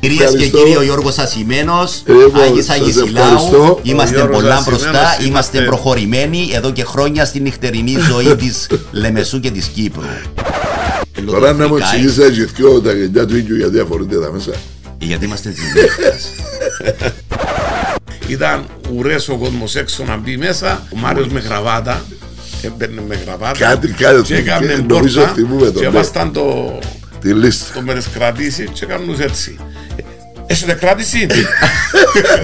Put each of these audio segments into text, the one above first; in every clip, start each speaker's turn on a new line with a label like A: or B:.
A: Κυρίες και κύριοι, ο Γιώργος Ασημένος,
B: Εγώ
A: Άγης
B: σας
A: Άγης
B: ευχαριστώ.
A: Ηλάου, είμαστε
C: Γιώργος
A: πολλά
C: Ασημένος,
A: μπροστά, είμαστε
C: είμαστε-
A: προχωρημένοι εδώ και χρόνια στην νυχτερινή ζωή της Λεμεσού και της Κύπρου.
B: Τώρα να μου
A: Φρικάει,
B: εξηγήσει έχει δυο τα γενιά του ίδιου γιατί αφορείτε εδώ μέσα.
A: Γιατί είμαστε της νύχτας.
C: Ήταν ουρές ο κόσμος έξω να μπει μέσα. Ο Μάριος με γραβάτα. Έμπαιρνε με γραβάτα.
B: Κάτι, κάτι,
C: Και έκανε
B: και νομίζω
C: πόρτα.
B: θυμούμε το,
C: Και
B: ναι.
C: βάσταν το,
B: Τη λίστα.
C: το με τις κρατήσεις και κάνουν έτσι. Έχετε κράτηση.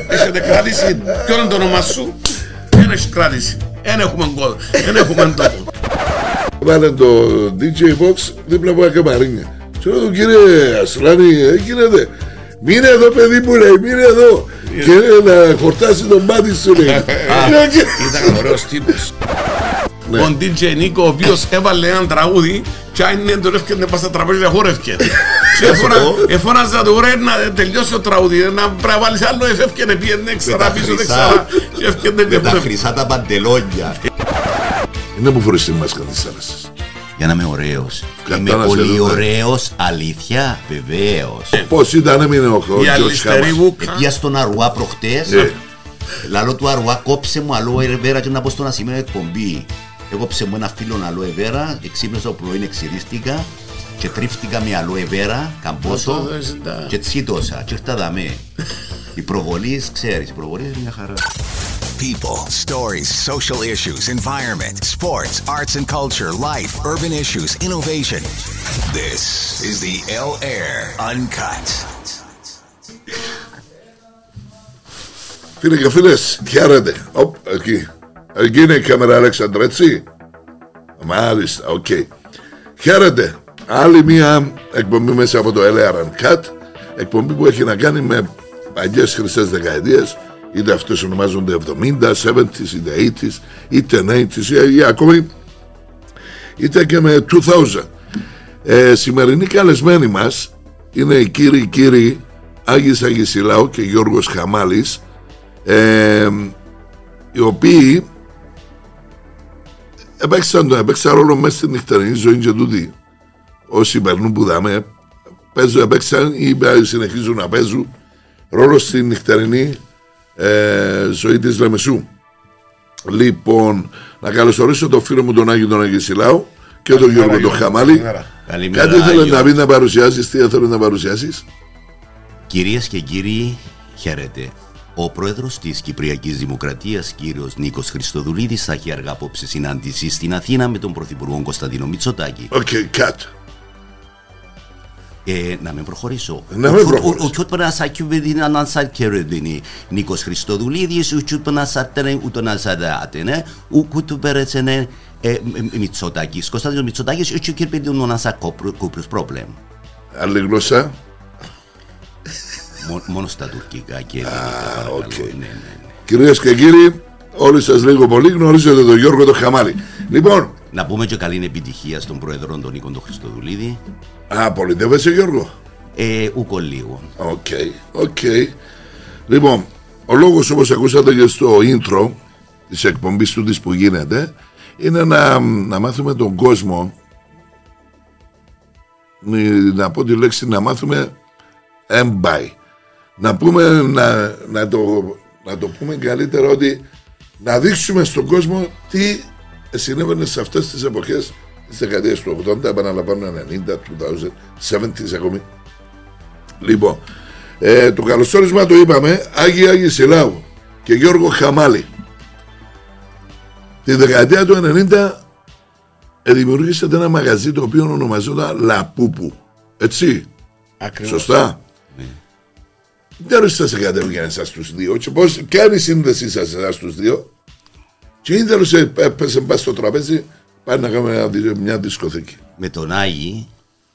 C: Έχετε κράτηση. Ποιο είναι το όνομα σου; Δεν έχεις κράτηση. Δεν έχουμε κόδο. Δεν έχουμε τόπο.
B: Βάλε το DJ Box δίπλα από ένα καμαρίνια. Και λέω του κύριε Ασλάνη, ε, γίνεται. Μείνε εδώ παιδί μου λέει, μείνε εδώ. Και να χορτάσει τον μάτι σου λέει. Λέω, «Και-
C: Ήταν ωραίος τύπος.
B: Ναι.
C: Ο DJ Νίκο, ο οποίος έβαλε ένα τραγούδι και αν είναι τον έφτιανε πας στα τραπέζια και χόρευκε. Και εφώνα- εφώναζα του ρε να τελειώσει το τραγούδι, να πρέπει να βάλεις άλλο εφεύκαινε πήγαινε ξανά πίσω
A: χρυσά.
C: δεξιά και έφτιανε και
A: Με τα
C: χόρευκε.
A: χρυσά τα παντελόνια.
B: Είναι που φορείς τη μάσκα της θάλασσας.
A: Για να είμαι ωραίος. Είμαι
B: Κατάλαβες,
A: πολύ
B: εδώ, ναι.
A: ωραίος, αλήθεια, βεβαίως.
B: Πώς ήταν έμεινε ο
C: Η
B: Τζορτζ
C: αλυστερή
B: Χάμας.
C: βούκα.
A: Πήγα στον Αρουά προχτές
B: Ναι.
A: Λαλό του Αρουά κόψε μου αλόε βέρα και να πω στον ασημένο εκπομπή Έκοψε μου ένα φύλλο αλόε βέρα Εξύπνησα το πρωί, εξηρίστηκα Και τρίφτηκα με αλόε βέρα Καμπόσο
C: Να το δεις, ναι.
A: Και τσίτωσα Και ήρθα δαμέ Η προβολή, ξέρεις, η προβολή είναι μια χαρά
D: People, stories, social issues, environment, sports, arts and culture, life, urban issues, innovation. This is the L Air Uncut.
B: Φίλοι και φίλες, χαίρετε. Οπ, εκεί. Εκεί είναι η κάμερα Αλέξανδρα, έτσι; Μάλιστα, οκ. Χαίρετε. Άλλη μία εκπομπή μέσα από το LR Uncut. Εκπομπή που έχει να κάνει με παλιές χρυσές δεκαετίες. Είτε αυτές ονομάζονται 70, 70s, είτε 80s, είτε 90s, ή, ή ακόμη είτε και με 2000. Ε, σημερινοί καλεσμένοι μας είναι οι κύριοι κύριοι Άγης Αγισιλάου και Γιώργος Χαμάλης ε, οι οποίοι έπαιξαν, έπαιξαν ρόλο μέσα στην νυχτερινή ζωή και τούτη όσοι περνούν που δάμε παίζουν, έπαιξαν ή συνεχίζουν να παίζουν ρόλος στην νυχτερινή ε, ζωή της Λεμεσού λοιπόν να καλωσορίσω τον φίλο μου τον Άγιο τον Αγισιλάου και τον Γιώργο τον Χαμάλη
C: Καλημέρα.
A: Καλημέρα
B: κάτι ήθελε
A: Άγιο.
B: να πεις να παρουσιάσεις τι ήθελε να παρουσιάσεις;
A: Κυρίες και κύριοι, χαίρετε. Ο πρόεδρος της Κυπριακής Δημοκρατίας, κύριος Νίκος Χριστοδουλίδης, θα έχει αργά απόψε συνάντηση στην Αθήνα με τον Πρωθυπουργό Κωνσταντίνο Μητσοτάκη.
B: Οκ, cut
A: Ε, να με προχωρήσω.
B: Να
A: Ο
B: με
A: τσούτ-
B: προχωρήσω.
A: Ο τσούτ να σα κυβερνήσει να σα κυβερνήσει. Νίκος Χριστοδουλίδης, ο τσούτ να σα τένε ούτω να σα δάτενε. Ο κουτ πέρετσενε Μητσοτάκης. Κωνσταντίνος Μητσοτάκης, ο τσούτ κυβερνήσει να σα κόπρος πρόβλημα.
B: άλλη γλώσσα
A: Μο- Μόνο στα τουρκικά και ελληνικά. παρακαλώ.
B: οκ.
A: Ναι, ναι, ναι.
B: Κυρίες και κύριοι, όλοι σας λίγο πολύ γνωρίζετε τον Γιώργο τον Χαμάλη. Λοιπόν,
A: Να πούμε και καλή επιτυχία στον πρόεδρο τον Νίκο τον Χριστοδουλίδη.
B: α, πολιτεύεσαι Γιώργο.
A: Ε, ούκο λίγο.
B: Οκ, οκ. Λοιπόν, ο λόγος όπως ακούσατε και στο intro της εκπομπής του που γίνεται είναι να, να μάθουμε τον κόσμο μη- να πω τη λέξη να μάθουμε έμπαει. Να πούμε να, να, το, να το πούμε καλύτερα ότι να δείξουμε στον κόσμο τι συνέβαινε σε αυτές τις εποχές τις δεκαετίες του 80, επαναλαμβάνω 90, 2000, 70s ακόμη. Λοιπόν, ε, το καλωσόρισμα το είπαμε Άγιοι Άγιοι Σιλάου και Γιώργο Χαμάλη. Τη δεκαετία του 90 ε, δημιουργήσατε ένα μαγαζί το οποίο ονομαζόταν Λαπούπου. Έτσι,
C: Ακριβώς.
B: σωστά. Δεν ρωτήσα σε κατέβηκαν εσάς τους δύο και πώς, ποια είναι η σύνδεσή σας εσάς τους δύο; Και ήθελα σε έπεσε πας στο τραπέζι πάει να κάνουμε ένα δι- μια δισκοθήκη.
A: Με τον Άγη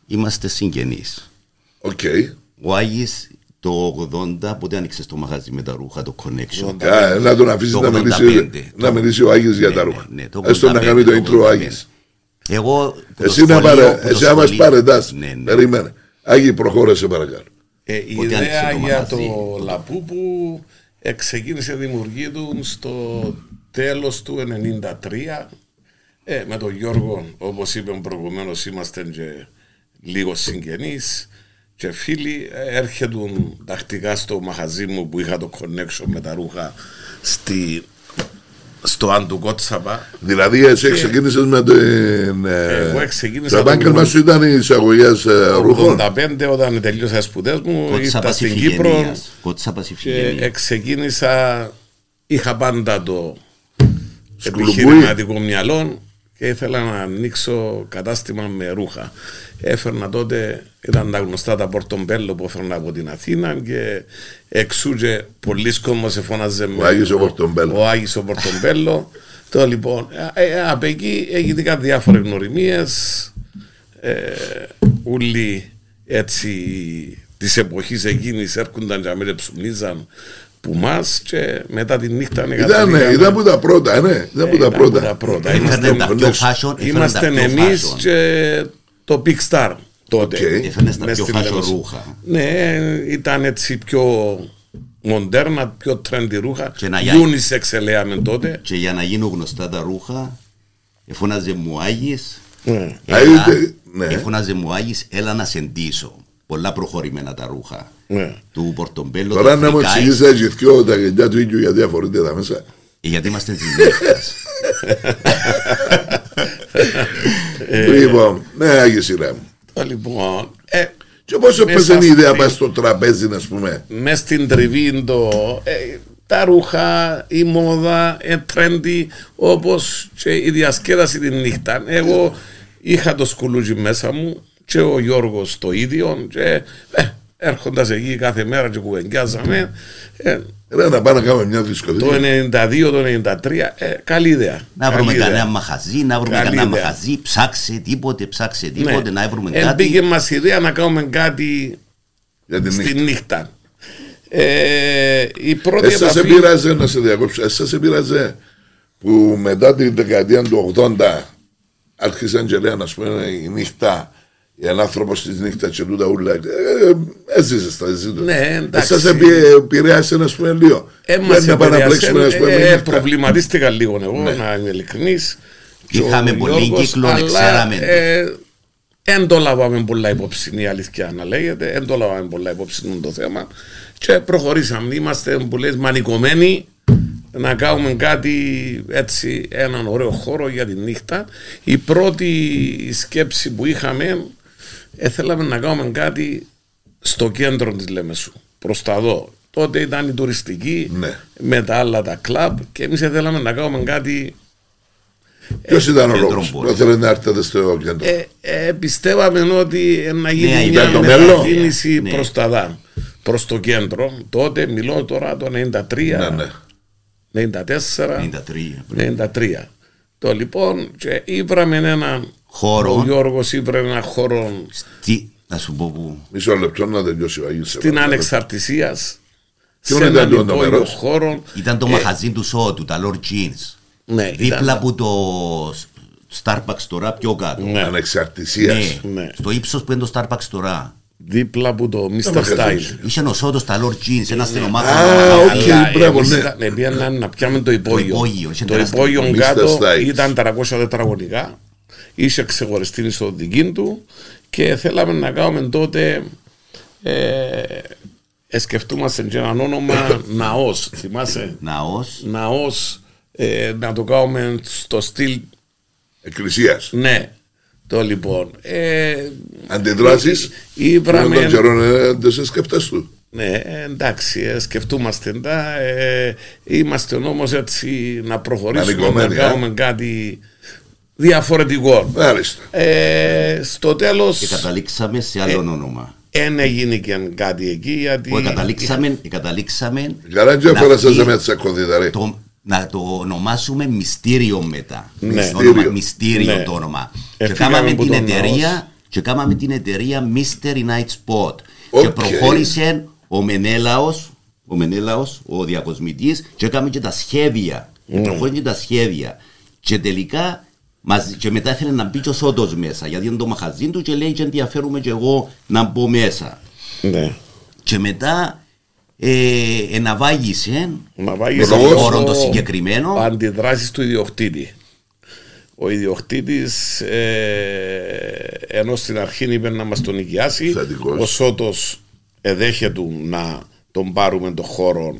A: είμαστε συγγενείς.
B: Οκ.
A: Ο Άγης το 80 πότε άνοιξες το μαγαζί με τα ρούχα, το connection.
B: Α, να τον αφήσεις
A: Το
B: να μιλήσει,
A: 85.
B: να μιλήσει ο Άγης για
A: Ναι,
B: τα
A: ναι,
B: ρούχα.
A: ναι, το
B: Έστω να
A: 85,
B: κάνει το
A: το
B: intro ο
A: 85.
B: Άγης.
A: Εγώ που το
B: Εσύ να
A: σχολείο-
B: πάρε,
A: που το
B: εσύ να μας
A: σχολείο-
B: παρετάς.
A: Ναι, ναι.
B: Περίμενε. Άγη προχώρα σε παρακαλώ.
C: Ε, η
A: Πότε άνοιξε
C: ιδέα
A: το
C: για
A: μαγαζί.
C: το Λαπούπου ξεκίνησε η δημιουργία τους στο τέλος του 1993 ε, με τον Γιώργο όπως είπε προηγουμένως είμαστε και λίγο συγγενείς και φίλοι ε, έρχεται τακτικά στο μαχαζί μου που είχα το connection με τα ρούχα στη, στο Άντου Κότσαπα.
B: Δηλαδή, εσύ ξεκίνησες με την. ε,
C: Εγώ ξεκίνησα
B: Το
C: το
B: επάγγελμα σου ήταν οι εισαγωγές ρούχων;
C: 85 όταν τελείωσα τις σπουδές μου ήρθα
A: Κότσαπας
C: στην Κύπρο
A: Ιφηγενείας. Κότσαπας
C: και
A: Ιφηγενείας.
C: ξεκίνησα είχα πάντα το
B: Σκουλουμπούι.
C: επιχειρηματικό μυαλό και ήθελα να ανοίξω κατάστημα με ρούχα. Έφερνα τότε, ήταν τα γνωστά τα Πορτομπέλο που έφερνα από την Αθήνα και εξού και πολλοί κόσμος εφώναζε με
B: Ο Άγιος ο Πορτομπέλο.
C: ο Άγιος ο Πορτομπέλο. Το λοιπόν, ε, ε, απ' εκεί έγιναν διάφορες γνωριμίες, ε, ούλοι έτσι της εποχής εκείνης έρχονταν και αμέσως ψουμνίζαν που μας και μετά τη νύχτα
B: Ήταν,
C: καταλήγαμε-
B: ήταν που τα πρώτα, ναι. Ήταν που τα
C: ήταν
B: πρώτα.
C: τα πρώτα.
A: Έφερνε
C: Είμαστε,
A: τα πιο fashion. έφερνε
C: είμαστε
A: τα πιο
C: εμείς
A: fashion.
C: και το Big Star τότε.
B: Οκ.
A: Έφερνε τα
C: Μες
A: πιο
C: στην
A: fashion
C: Λεμεσό.
A: ρούχα.
C: Ναι, ήταν έτσι πιο μοντέρνα, πιο trendy ρούχα.
A: Και να γιάει.
C: Unisex λέμε τότε.
A: Και για να γίνουν γνωστά τα ρούχα, εφώναζε μου Άγης,
C: Ναι.
B: Α,
A: έλα,
B: είτε- ναι.
A: εφώναζε μου Άγιες, έλα να σε ντύσω. Πολλά προχωρημένα τα ρούχα.
C: Ναι.
A: Του Πορτομπέλο,
B: Τώρα
A: του
B: να μου
A: Φρικάη,
B: εξηγήσεις τα γυθκιό τα γενιά του ίδιου γιατί αφορούνται εδώ μέσα.
A: γιατί είμαστε της νύχτας.
B: Λοιπόν, ναι, Άγιε σειρά μου.
C: Το Λοιπόν, ε,
B: Και πόσο
C: Μέσα
B: πες είναι η ιδέα
C: στη-
B: πας στο τραπέζι, να πούμε.
C: μες στην τριβή το, ε, τα ρούχα, η μόδα, ε, trendy, όπως και η διασκέδαση τη νύχτα. Εγώ είχα το σκουλούτσι μέσα μου και ο Γιώργος το ίδιο και ε, έρχοντας εκεί κάθε μέρα και κουβεντιάζαμε ε,
B: Ρε να πάμε να κάνουμε μια
C: το
B: δισκοτική.
C: 92, το 93, ε, καλή ιδέα.
A: Να βρούμε
C: Καλή ιδέα.
A: κανένα μαχαζί, να βρούμε
C: Καλή
A: κανένα
C: ιδέα.
A: μαχαζί, ψάξε τίποτε, ψάξε
C: Ναι.
A: τίποτε, να βρούμε
C: Ε,
A: κάτι.
C: Μπήκε μας η ιδέα να κάνουμε κάτι
B: Για την
C: στη
B: νύχτα.
C: νύχτα. Ε, η πρώτη
B: Εσάς
C: επαφή...
B: επήραζε, να σε διακόψω, εσάς επήραζε που μετά τη δεκαετία του 80 άρχισαν και λένε, ας πούμε, η νύχτα, ένα άνθρωπος της νύχτας και τούτα ούλα. Ε, έζησε στα ζήτω.
C: Ναι, εντάξει.
B: Εσάς επί- επηρέασε, να πούμε, λίγο.
C: Ε,
B: Δεν
C: μας
B: να πάμε να
C: επηρέασε,
B: πλέξουμε, ας πούμε,
C: ε,
B: με
C: ε,
B: νύχτα.
C: προβληματίστηκα λίγο εγώ, να είμαι ειλικρινής. Και
A: Είχαμε
C: ο
A: πολύ
C: Γιώργος,
A: κύκλο,
C: αλλά,
A: ξέραμε.
C: ε, Εν το λάβαμε πολλά υπόψη η αλήθεια να λέγεται, εν το λάβαμε πολλά υπόψη το θέμα και προχωρήσαμε. Είμαστε που λες μανικωμένοι να κάνουμε κάτι έτσι, έναν ωραίο χώρο για τη νύχτα. Η πρώτη σκέψη που είχαμε, ε, θέλαμε να κάνουμε κάτι στο κέντρο της Λέμεσου, προς τα δω. Τότε ήταν η τουριστική
B: Ναι.
C: με τα άλλα τα κλαμπ και εμείς θέλαμε να κάνουμε κάτι
B: Ποιος ήταν ο
A: κέντρο
B: λόγος
A: μπορεί.
B: που θέλετε να έρθετε στο κέντρο.
C: ε, ε, πιστεύαμε ότι ε, να γίνει
A: Ναι,
C: μια
B: ήταν το
C: μετακίνηση
A: μέλλον.
C: προς τα δά, προς το κέντρο. Τότε μιλώ τώρα το 93,
B: Ναι, ναι.
C: 94,
A: 93.
C: 93. Το λοιπόν και ήβραμε έναν
A: Χώρο.
C: Ο Γιώργος ήβρε έναν χώρο
A: Τι, να σου πω που.
B: Μισό λεπτό να τελειώσει ο Αγίος.
C: στην ανεξαρτησίας
B: Ποιο
C: σε
B: ήταν
C: έναν
B: το
C: υπόγειος
B: μέρος;
C: χώρο.
A: Ήταν το
C: Ε,
A: μαχαζί του Σότου, τα Lord Jeans.
C: Ναι,
A: Δίπλα
C: ήταν-
A: από το Starbucks τώρα, πιο κάτω.
C: Ναι.
B: Ανεξαρτησίας.
A: Ναι,
C: Ναι.
A: στο ύψος που είναι το Starbucks τώρα.
C: Δίπλα από το Mr.
B: μαχαζί.
C: Style.
A: Είχε ο Σότο τα Lord Jeans, ένας στενομάχο.
B: Α, οκ.
C: Αλλά
B: μπράβο,
C: εμείς
B: ναι.
C: ήταν- ναι, πήγαιναν να πιάμε το υπόγειο.
A: υπόγειο, είχε
C: Το
A: τεράστιο
C: υπόγειο
B: υπόγειο.
C: κάτω
B: Mr. Styles.
C: ήταν 300 τετραγωνικά. Είχε ξεχωριστή εισοδική του και θέλαμε να κάνουμε τότε. Ε, σκεφτούμαστε και έναν όνομα Ναός, θυμάσαι;
A: Ναός.
C: Ναός, ε, να το κάνουμε στο στυλ,
B: Εκκλησίας.
C: ναι. Το λοιπόν. Ε,
B: Αντιδράσεις.
C: Ήβραμε-
B: Με τον καιρό ε, δεν σε σκέφτες του.
C: Ναι, εντάξει, ε, σκεφτούμαστε τα. Ε, είμαστε όμω έτσι να προχωρήσουμε, να
B: Ανοιχτωμένοι,
C: κάνουμε κάτι διαφορετικό.
B: Μάλιστα.
C: Ε, στο τέλος,
A: Και καταλήξαμε σε άλλο όνομα.
C: δεν έγινε και κάτι εκεί γιατί.
A: Όχι, καταλήξαμε, καταλήξαμε
B: Καλά και
A: να
B: έφερα σας
A: βγει
B: με τσακωδίδα
A: το, να το ονομάσουμε μυστήριο μετά.
C: Ναι.
A: Το όνομα-
B: Μυστήριο.
A: μυστήριο
C: Ναι.
A: το όνομα.
C: Ε,
A: και
C: φύγαμε
A: κάναμε
C: από
A: την
C: τον
A: εταιρεία
C: Ναός.
A: και κάναμε την εταιρεία Mystery Night Spot.
B: OK.
A: Και προχώρησε ο Μενέλαος, ο Μενέλαος, ο διακοσμητής και έκαμε και τα σχέδια. Και προχώρησε και τα σχέδια. Και τελικά μαζί, και μετά ήθελε να μπει και ο Σότος μέσα γιατί είναι το μαχαζί του και λέει και ενδιαφέρομαι και εγώ να μπω μέσα.
C: Ναι.
A: Και μετά ε, εναβάγησε
C: Να βάγεις
B: Λόγος.
C: αυτό
A: χώρο το συγκεκριμένο.
C: Αντιδράσεις του ιδιοκτήτη. ο ιδιοκτήτης ε, ενώ στην αρχή είπε να μας τον νοικιάσει
B: Θετικός.
C: ο Σώτος εδέχεται να τον πάρουμε τον χώρο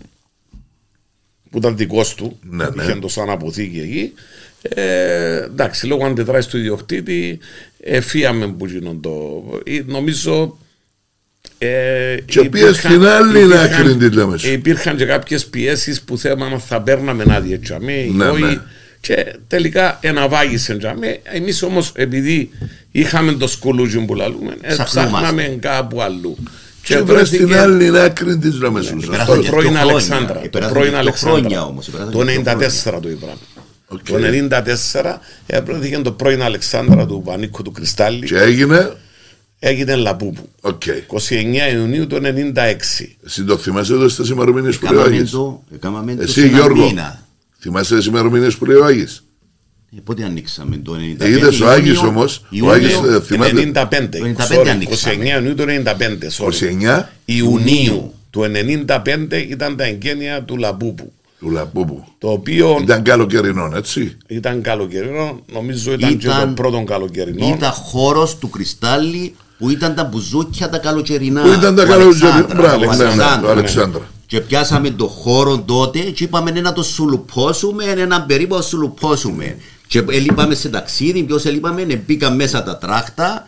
C: που ήταν δικός του,
B: Ναι, ναι.
C: είχε το σαν αποθήκη εκεί. Ε, εντάξει, λόγω αντιδράσει του ιδιοκτήτη, εφίαμε που γίνον το. ε, Νομίζω. Ε,
B: Και πήγε στην άλλη
C: υπήρχαν-
B: άκρη τη λέμε σου.
C: Υπήρχαν και κάποιες πιέσεις που θέλαμε να θα παίρναμε άδεια τζαμί,
B: Ναι,
C: όχι.
B: ναι.
C: Και τελικά εναβάγησε τζαμί. Εμείς όμως, επειδή είχαμε το σκουλούζι που λαλούμε, ε,
A: Ψαχνόμαστε.
C: ψάχναμε κάπου αλλού.
B: Και βρες στην άλλη άκρη τη λέμε σου.
A: Περάσαν
C: Το
A: και
C: πρώην
A: δύο χρόνια.
C: Αλεξάνδρα.
A: Ε,
C: Το
A: περάσαν
C: πρώην
A: και δύο
C: Αλεξάνδρα.
A: χρόνια όμως, ε, περάσαν
C: Το
A: και δύο
C: 94 το είπαμε.
B: Οκ.
C: Το 94 έπρεπε το πρώην Αλεξάνδρα του Πανίκου του Κρυστάλλη.
B: Και έγινε;
C: Έγινε Λαπούπου.
B: Οκ.
C: 29 Ιουνίου του 96.
B: Εσύ το θυμάσαι εδώ στις ημερομηνίες που λέει ο
A: Έκαναμε
B: Άγης.
A: το, έκαναμε το
B: Εσύ
A: σε ένα
B: Γιώργο.
A: μήνα.
B: Θυμάσαι τις ημερομηνίες που λέει ο Άγης.
A: Ε, Πότε ανοίξαμε το 95.
B: Είδες ο Άγης
A: Ιούνιο-
B: όμως, ο
A: Ιούνιο-
B: Άγης, ε, θυμάται.
C: 95.
A: 95
C: Sorry,
A: ανοίξαμε.
C: 29 Ιουνίου του 95. sorry.
B: 29
C: Ιουνίου του 95 ήταν τα εγκαίνια του Λαπούπου.
B: Του Λαπούπου.
C: Το οποίο
B: Ήταν καλοκαιρινό, έτσι.
C: ήταν καλοκαιρινό, νομίζω ήταν, και
A: Ήταν-
C: το πρώτο καλοκαιρινό.
A: Ήταν χώρος του Κρυστάλλι που ήταν τα μπουζούκια τα καλοκαιρινά.
B: Που ήταν τα
A: του
B: καλοκαιρινά.
A: Αλεξάνδρα,
B: Μπράβο,
A: του
B: ναι, ναι,
A: Αλεξάνδρα.
B: του Αλεξάνδρα.
A: Και πιάσαμε το χώρο τότε και είπαμε «Ναι, να το σουλουπώσουμε, έναν περίπου να σουλουπώσουμε. Και έλειπαμε σε ταξίδι, ποιος έλειπαμε, ναι, μπήκαν μέσα τα τράχτα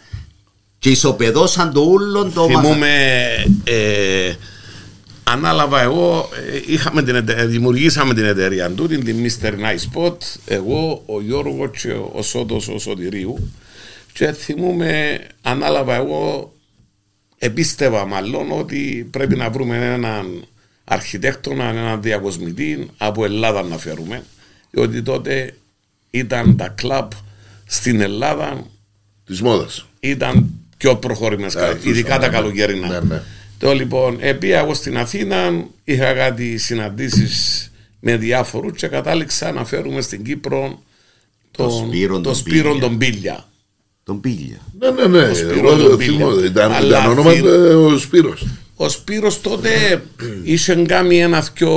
A: και ισοπεδώσαν το ούλον το
C: Θυμούμε, ε, ανάλαβα εγώ, ε, είχαμε την, ετε- δημιουργήσαμε την εταιρεία του, την, την Mr. Nice Spot, εγώ, ο Γιώργος και ο Σώτος ο Σωτηρίου και θυμούμε, ανάλαβα εγώ, επίστευα μάλλον ότι πρέπει να βρούμε έναν αρχιτέκτονα, έναν διακοσμητή από Ελλάδα να φέρουμε, διότι τότε ήταν τα κλαμπ στην Ελλάδα
B: Της μόδας.
C: ήταν πιο προχωρημένες,
B: Ε,
C: ειδικά
B: ναι,
C: τα
B: ναι.
C: καλοκαιρινά.
B: Ναι, ναι.
C: Το λοιπόν, επία εγώ στην Αθήνα, είχα κάτι συναντήσεις με διάφορους και κατάληξα να φέρουμε στην Κύπρο τον,
A: Σπύρο
C: τον
A: τον
C: Σπύρο
A: Πίλια.
C: τον Πίλια.
A: Τον πήλια.
B: Ναι, ναι, ναι.
C: Σπύρο
B: Εγώ
C: τον
B: θυμώ,
C: Πίλια.
B: Ήταν,
C: Αλλά
B: ήταν όνομα
C: θυ-
B: ε, ο Σπύρος.
C: Ο Σπύρος τότε είχε κάνει ένα δυο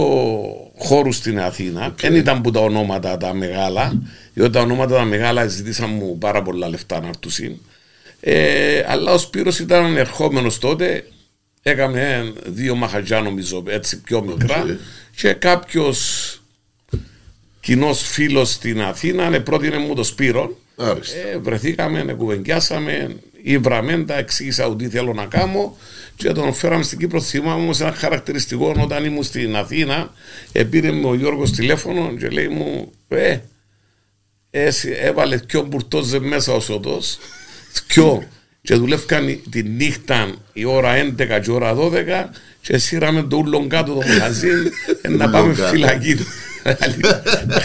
C: χώρους στην Αθήνα. Δεν ήταν που τα ονόματα τα μεγάλα, διότι τα ονόματα τα μεγάλα ζητήσαν μου πάρα πολλά λεφτά να έρθουν. Ε, αλλά ο Σπύρος ήταν ερχόμενος τότε, έκαμε δύο μαχαζιά νομίζω έτσι πιο μικρά
B: Οκ.
C: και κάποιος κοινός φίλος στην Αθήνα πρότεινε μου το Σπύρο
B: Άριστα.
C: ε, βρεθήκαμε, κουβεντιάσαμε, ήβραμε τα, εξήγησα ότι θέλω να κάνω και τον φέραμε στην Κύπρο. Θυμάμαι όμως ένα χαρακτηριστικό όταν ήμουν στην Αθήνα, επήρε με ο Γιώργος τηλέφωνο και λέει μου, Ε, εσύ έβαλες δυο μπουρτόζες μέσα ο Σωτός, δυο. Και δουλεύκαν τη νύχτα η ώρα 11 και η ώρα 12 και σύραμε το ούλον κάτω το μαγαζί ε, να πάμε
A: κάτω.
C: φυλακή.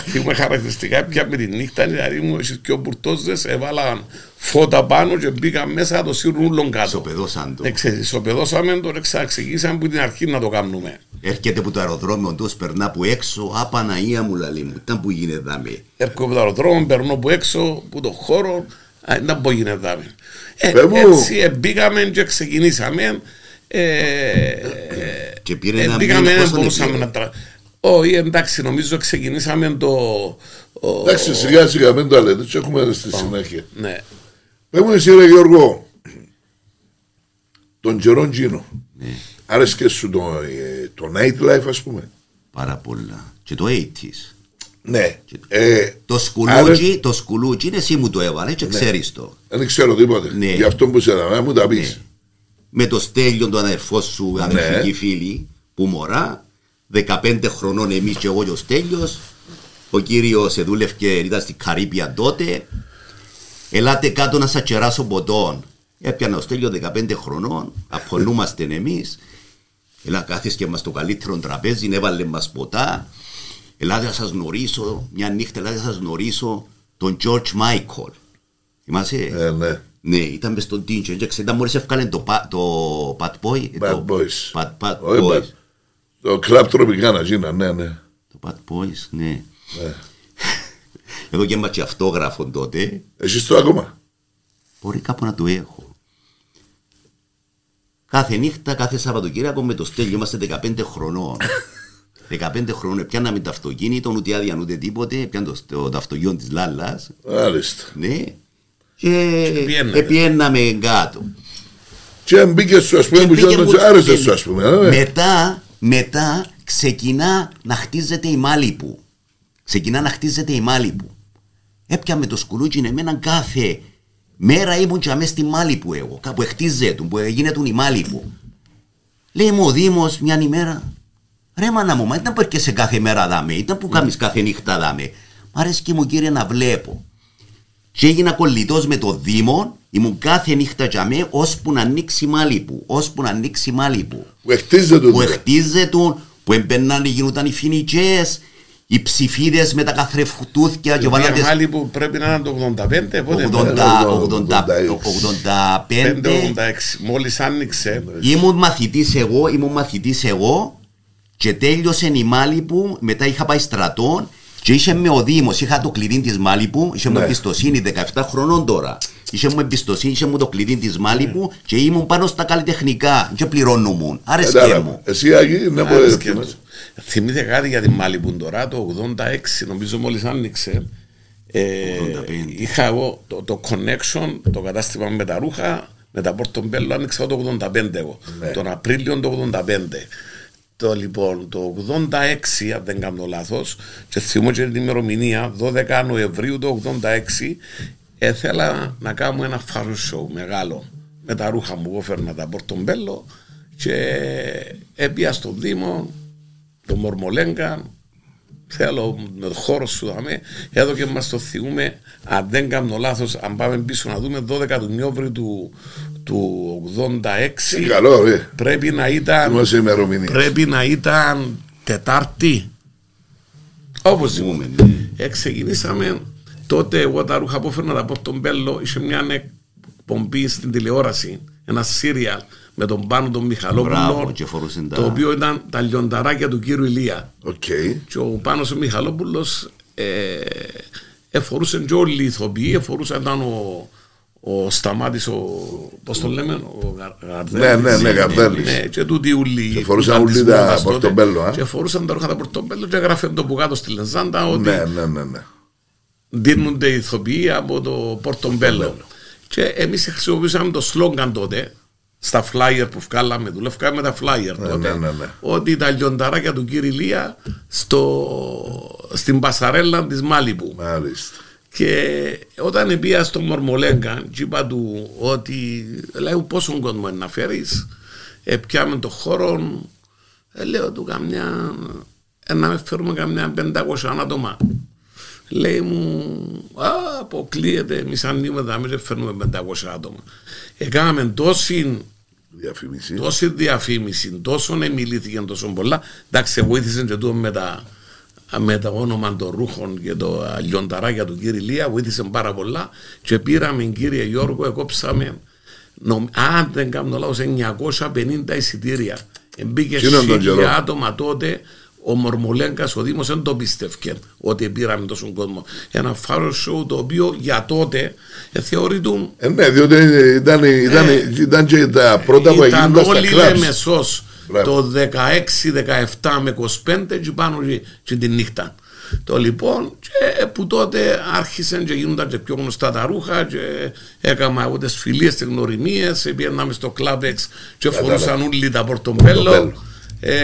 C: Θυμούμε χαρακτηριστικά πια με τη νύχτα, δηλαδή μου έχεις και ο μπουρτόζες έβαλαν φώτα πάνω και μπήκαν μέσα να το σύρουν ούλον κάτω.
A: Ισοπεδώσαν το.
C: Ε, ξέρεις, Ισοπεδώσαμε το, ξαναξεκίνησαμε που την αρχή να το κάνουμε.
A: Έρχεται από το αεροδρόμιο, τους περνά που έξω, α Παναία μου λαλή μου, ήταν που γίνεται δάμε.
C: Έρχομαι από το αεροδρόμιο, περνώ που έξω, που το χώρο, α, να πω γίνεται δάμε. Ε,
B: Πε μου.
C: έτσι ε, μπήκαμε και ξεκινήσαμε. Ε,
A: Και πήρε
C: ε,
A: ένα
C: μπήκαμε,
A: μήνυμα,
C: δεν
A: πόσο
C: μπορούσαμε
A: πήρε;
C: να τρα... Όχι, εντάξει, νομίζω ξεκινήσαμε το... ο-
B: Εντάξει, σιγά σιγά μην το λέτε, τι έχουμε στη συνέχεια.
C: Ναι.
B: Πες μου εσύ ρε Γιώργο, τον καιρόν Τζίνο,
A: Ναι,
B: άρεσκες σου το, ε, το nightlife ας πούμε;
A: πάρα πολλά. Και το 80s.
B: Ναι. Ε,
A: Το σκουλούτσι, το σκουλούτσι είναι εσύ μου το έβαλες και ξέρεις το.
B: δεν ξέρω τίποτε.
A: Ναι.
B: Γι' αυτό που σε δαμε, μου τα πεις.
A: Ναι. Με το στέλιο τον αδερφό σου,
B: Ναι.
A: αδερφική φίλη, που μωρά, 15 χρονών εμείς και εγώ και ο Στέλιος, ο κύριος εδούλευκε, ήταν στην Καρύπια τότε, ελάτε κάτω να σας κεράσω ποτόν. Έπιανα ο Στέλιος 15 χρονών, απολούμαστε εμείς, Ελά κάθισκε μας στο καλύτερο τραπέζι, έβαλε μας ποτά, ελάτε να σας γνωρίσω, μια νύχτα ελάτε να σας γνωρίσω τον George Michael. Θυμάσαι;
B: Ε, ναι.
A: Ναι, ήταν μες στον Τίντσο. Και ξέρετε, μόλις έφκανε το, πα- το Bad Boy.
B: Bad
A: το,
B: Boys.
A: Bad, Bad
B: Όχι,
A: Boys.
B: bad. Το κλαμπ τροπικάνα γίνα, ναι, ναι.
A: Το Bad Boys, ναι.
B: Ε.
A: Εδώ και έμαθα και αυτόγραφο τότε.
B: Εσείς το ακόμα;
A: Μπορεί κάπου να το έχω. Κάθε νύχτα, κάθε Σαββατοκύριακο με το στέλιο, είμαστε 15 χρονών. 15 χρόνια πιάναμε το αυτοκίνητο, ούτε άδεια ούτε τίποτε, πιάνε το, το, το αυτοκίνητο της Λάλλας.
B: Μάλιστα.
A: Ναι. Και
C: πιέναμε.
A: επιέναμε κάτω.
B: Και μπήκε σου, ας πούμε,
A: Και
B: που
A: πήγε
B: ήταν
A: μου-
B: και άρεσε
A: και
B: σου, ας πούμε. ε.
A: Μετά, μετά ξεκινά να χτίζεται η Μάλιπου. Ξεκινά να χτίζεται η Μάλιπου. Έπιαμε το σκουλούτσι εμένα κάθε μέρα ήμουν και αμέσως στη Μάλιπου εγώ. Κάπου χτίζεται, που γίνεται η Μάλιπου. Λέει μου ο Δήμος μια ημέρα, ρε μάνα μου, μα ήταν που έρχεσαι κάθε μέρα δάμε, ήταν που κάνεις κάθε νύχτα δάμε. Μ' αρέσει και μου κύριε να βλέπω. Και έγινα κολλητός με το Δήμο, ήμουν κάθε νύχτα για με, ώσπου να ανοίξει η Μάλιπου, ώσπου να ανοίξει η Μάλιπου
B: Που χτίζεται
A: που
B: το.
A: χτίζεται, που έμπαιναν, γίνονταν οι φοινικές, οι ψηφίδες με τα καθρεφτούθια και
C: Μια
A: βάλατε
C: άλλη που πρέπει να είναι το 85, πότε
A: 85.
C: 5-86, μόλις άνοιξε.
A: Ήμουν μαθητής εγώ, ήμουν μαθητής εγώ και τέλειωσε η Μάλιπου, μετά είχα πάει στρατό και είχε με ο Δήμος, είχα το κλειδί της Μάλιπου, είχε μου
B: Ναι.
A: εμπιστοσύνη 17 χρονών τώρα. Είχε μου εμπιστοσύνη, είχε μου το κλειδί της Μάλιπου και ήμουν πάνω στα καλλιτεχνικά και πληρώνομουν. Άρεσκε
B: Κατάλαβα.
A: μου.
B: Εσύ Άγη, να
C: Άρεσε
B: μπορεί
C: και μου. Θυμήθηκα κάτι για τη Μάλιμπουν τώρα, το 86 νομίζω μόλις άνοιξε. Ε,
A: 85.
C: είχα εγώ το, το connection, το κατάστημα με τα ρούχα, με τα Πορτομπέλο άνοιξα το 85 εγώ.
B: Ναι.
C: Τον Απρίλιο το 85. Το λοιπόν, το 86, αν δεν κάνω λάθος, και θυμώ και την ημερομηνία, 12 Νοεμβρίου το 86, έθελα να κάνω ένα φάρο show μεγάλο με τα ρούχα μου. Εγώ φέρνα τα Πορτομπέλο και έπια στο Δήμο, το Μορμολέγκα, θέλω με το χώρο σου δαμε, εδώ και μας το θυμούμε, αν δεν κάνω λάθος, αν πάμε πίσω να δούμε 12 του Νιόβρη του, του 86,
B: Καλό, ρε.
C: πρέπει να ήταν
B: Θυμάσαι ημερομηνία.
C: πρέπει να ήταν Τετάρτη. Όπως
A: Θυμούμε,
C: είπαμε.
A: ναι.
C: Ε, ξεκινήσαμε τότε εγώ τα ρούχα που έφερνα από τον Μπέλο είχε μια εκπομπή στην τηλεόραση, ένα σύριαλ με τον Πάνο τον
A: Μπράβο,
C: Μιχαλόπουλο
A: και φορούσε τα-
C: το οποίο ήταν τα λιονταράκια του κύριου Ηλία
B: Οκ.
C: και ο Πάνος ο Μιχαλόπουλος ε, εφορούσε και όλοι οι ηθοποιοί εφορούσε ήταν ο, ο Σταμάτης ο, πώς το λέμε ο Γα- Γαρδέλης
B: Ναι, ναι, ναι, Γαρδέλης.
C: ναι, και τούτοι ούλοι
B: Και φορούσαν
C: που ήταν
B: ούλοι
C: της
B: τα
C: μόδας τότε.
B: πορτομπέλο, α.
C: και φορούσαν τα ρούχα τα πορτομπέλο και έγραφε το που κάτω στη λεζάντα ότι
B: Ναι, ναι, ναι, ναι.
C: δίνονται οι ηθοποιοί από το Πορτομπέλο. Και εμείς χρησιμοποιούσαμε το σλόγκαν τότε στα flyer που βγάλαμε, δουλεύκαμε με τα flyer τότε.
B: ναι, ναι, ναι.
C: Ότι τα λιονταράκια του κύριου Λία στο, στην πασαρέλα της Μάλιπου.
B: Μάλιστα.
C: Και όταν πήγα στο Μορμολέγκα, και είπα του ότι λέω πόσο κόσμο είναι να φέρεις, πιάμε το χώρο, ε, λέω του καμιά, ε, να με φέρουμε καμιά 500 άτομα. Λέει μου, α, αποκλείεται, εμείς ανοίγουμε δάμε και φέρνουμε 500 άτομα. Έκαναμε τόση,
B: Διαφήμιση.
C: τόση διαφήμιση, τόσο εμιλήθηκε τόσο πολλά. Εντάξει, βοήθησε και τούτο με τα, με τα όνομα των ρούχων και το λιονταράκια του κύριου Λία, βοήθησε πάρα πολλά. Και πήραμε, κύριε Γιώργο, εκόψαμε, νομ, αν δεν κάνω λάθος, 950 εισιτήρια. Μπήκε
B: Εκείνον τον καιρό;
C: χίλια άτομα τότε. Ο Μορμολέγκας, ο Δήμος, δεν το πίστευκε ότι πήραμε τόσο κόσμο. Ένα φάρο show το οποίο για τότε ε, θεωρείται
B: Ε, ναι, διότι ήταν, ήταν, ήταν και τα πρώτα που
C: ήταν
B: έγιναν στα
C: όλοι
B: κλαμπς.
C: Λεμεσός
B: Μπράβο.
C: Το 16, 17 με 25 και πάνω και, και τη νύχτα. Το λοιπόν και που τότε άρχισαν και γίνονταν και πιο γνωστά τα ρούχα και έκανα εγώ τις φιλίες, τις γνωριμίες, πήγαμε στο Club X και φορούσαν όλοι τα πορτομπέλο.
B: Πορτομπέλο.
C: Ε,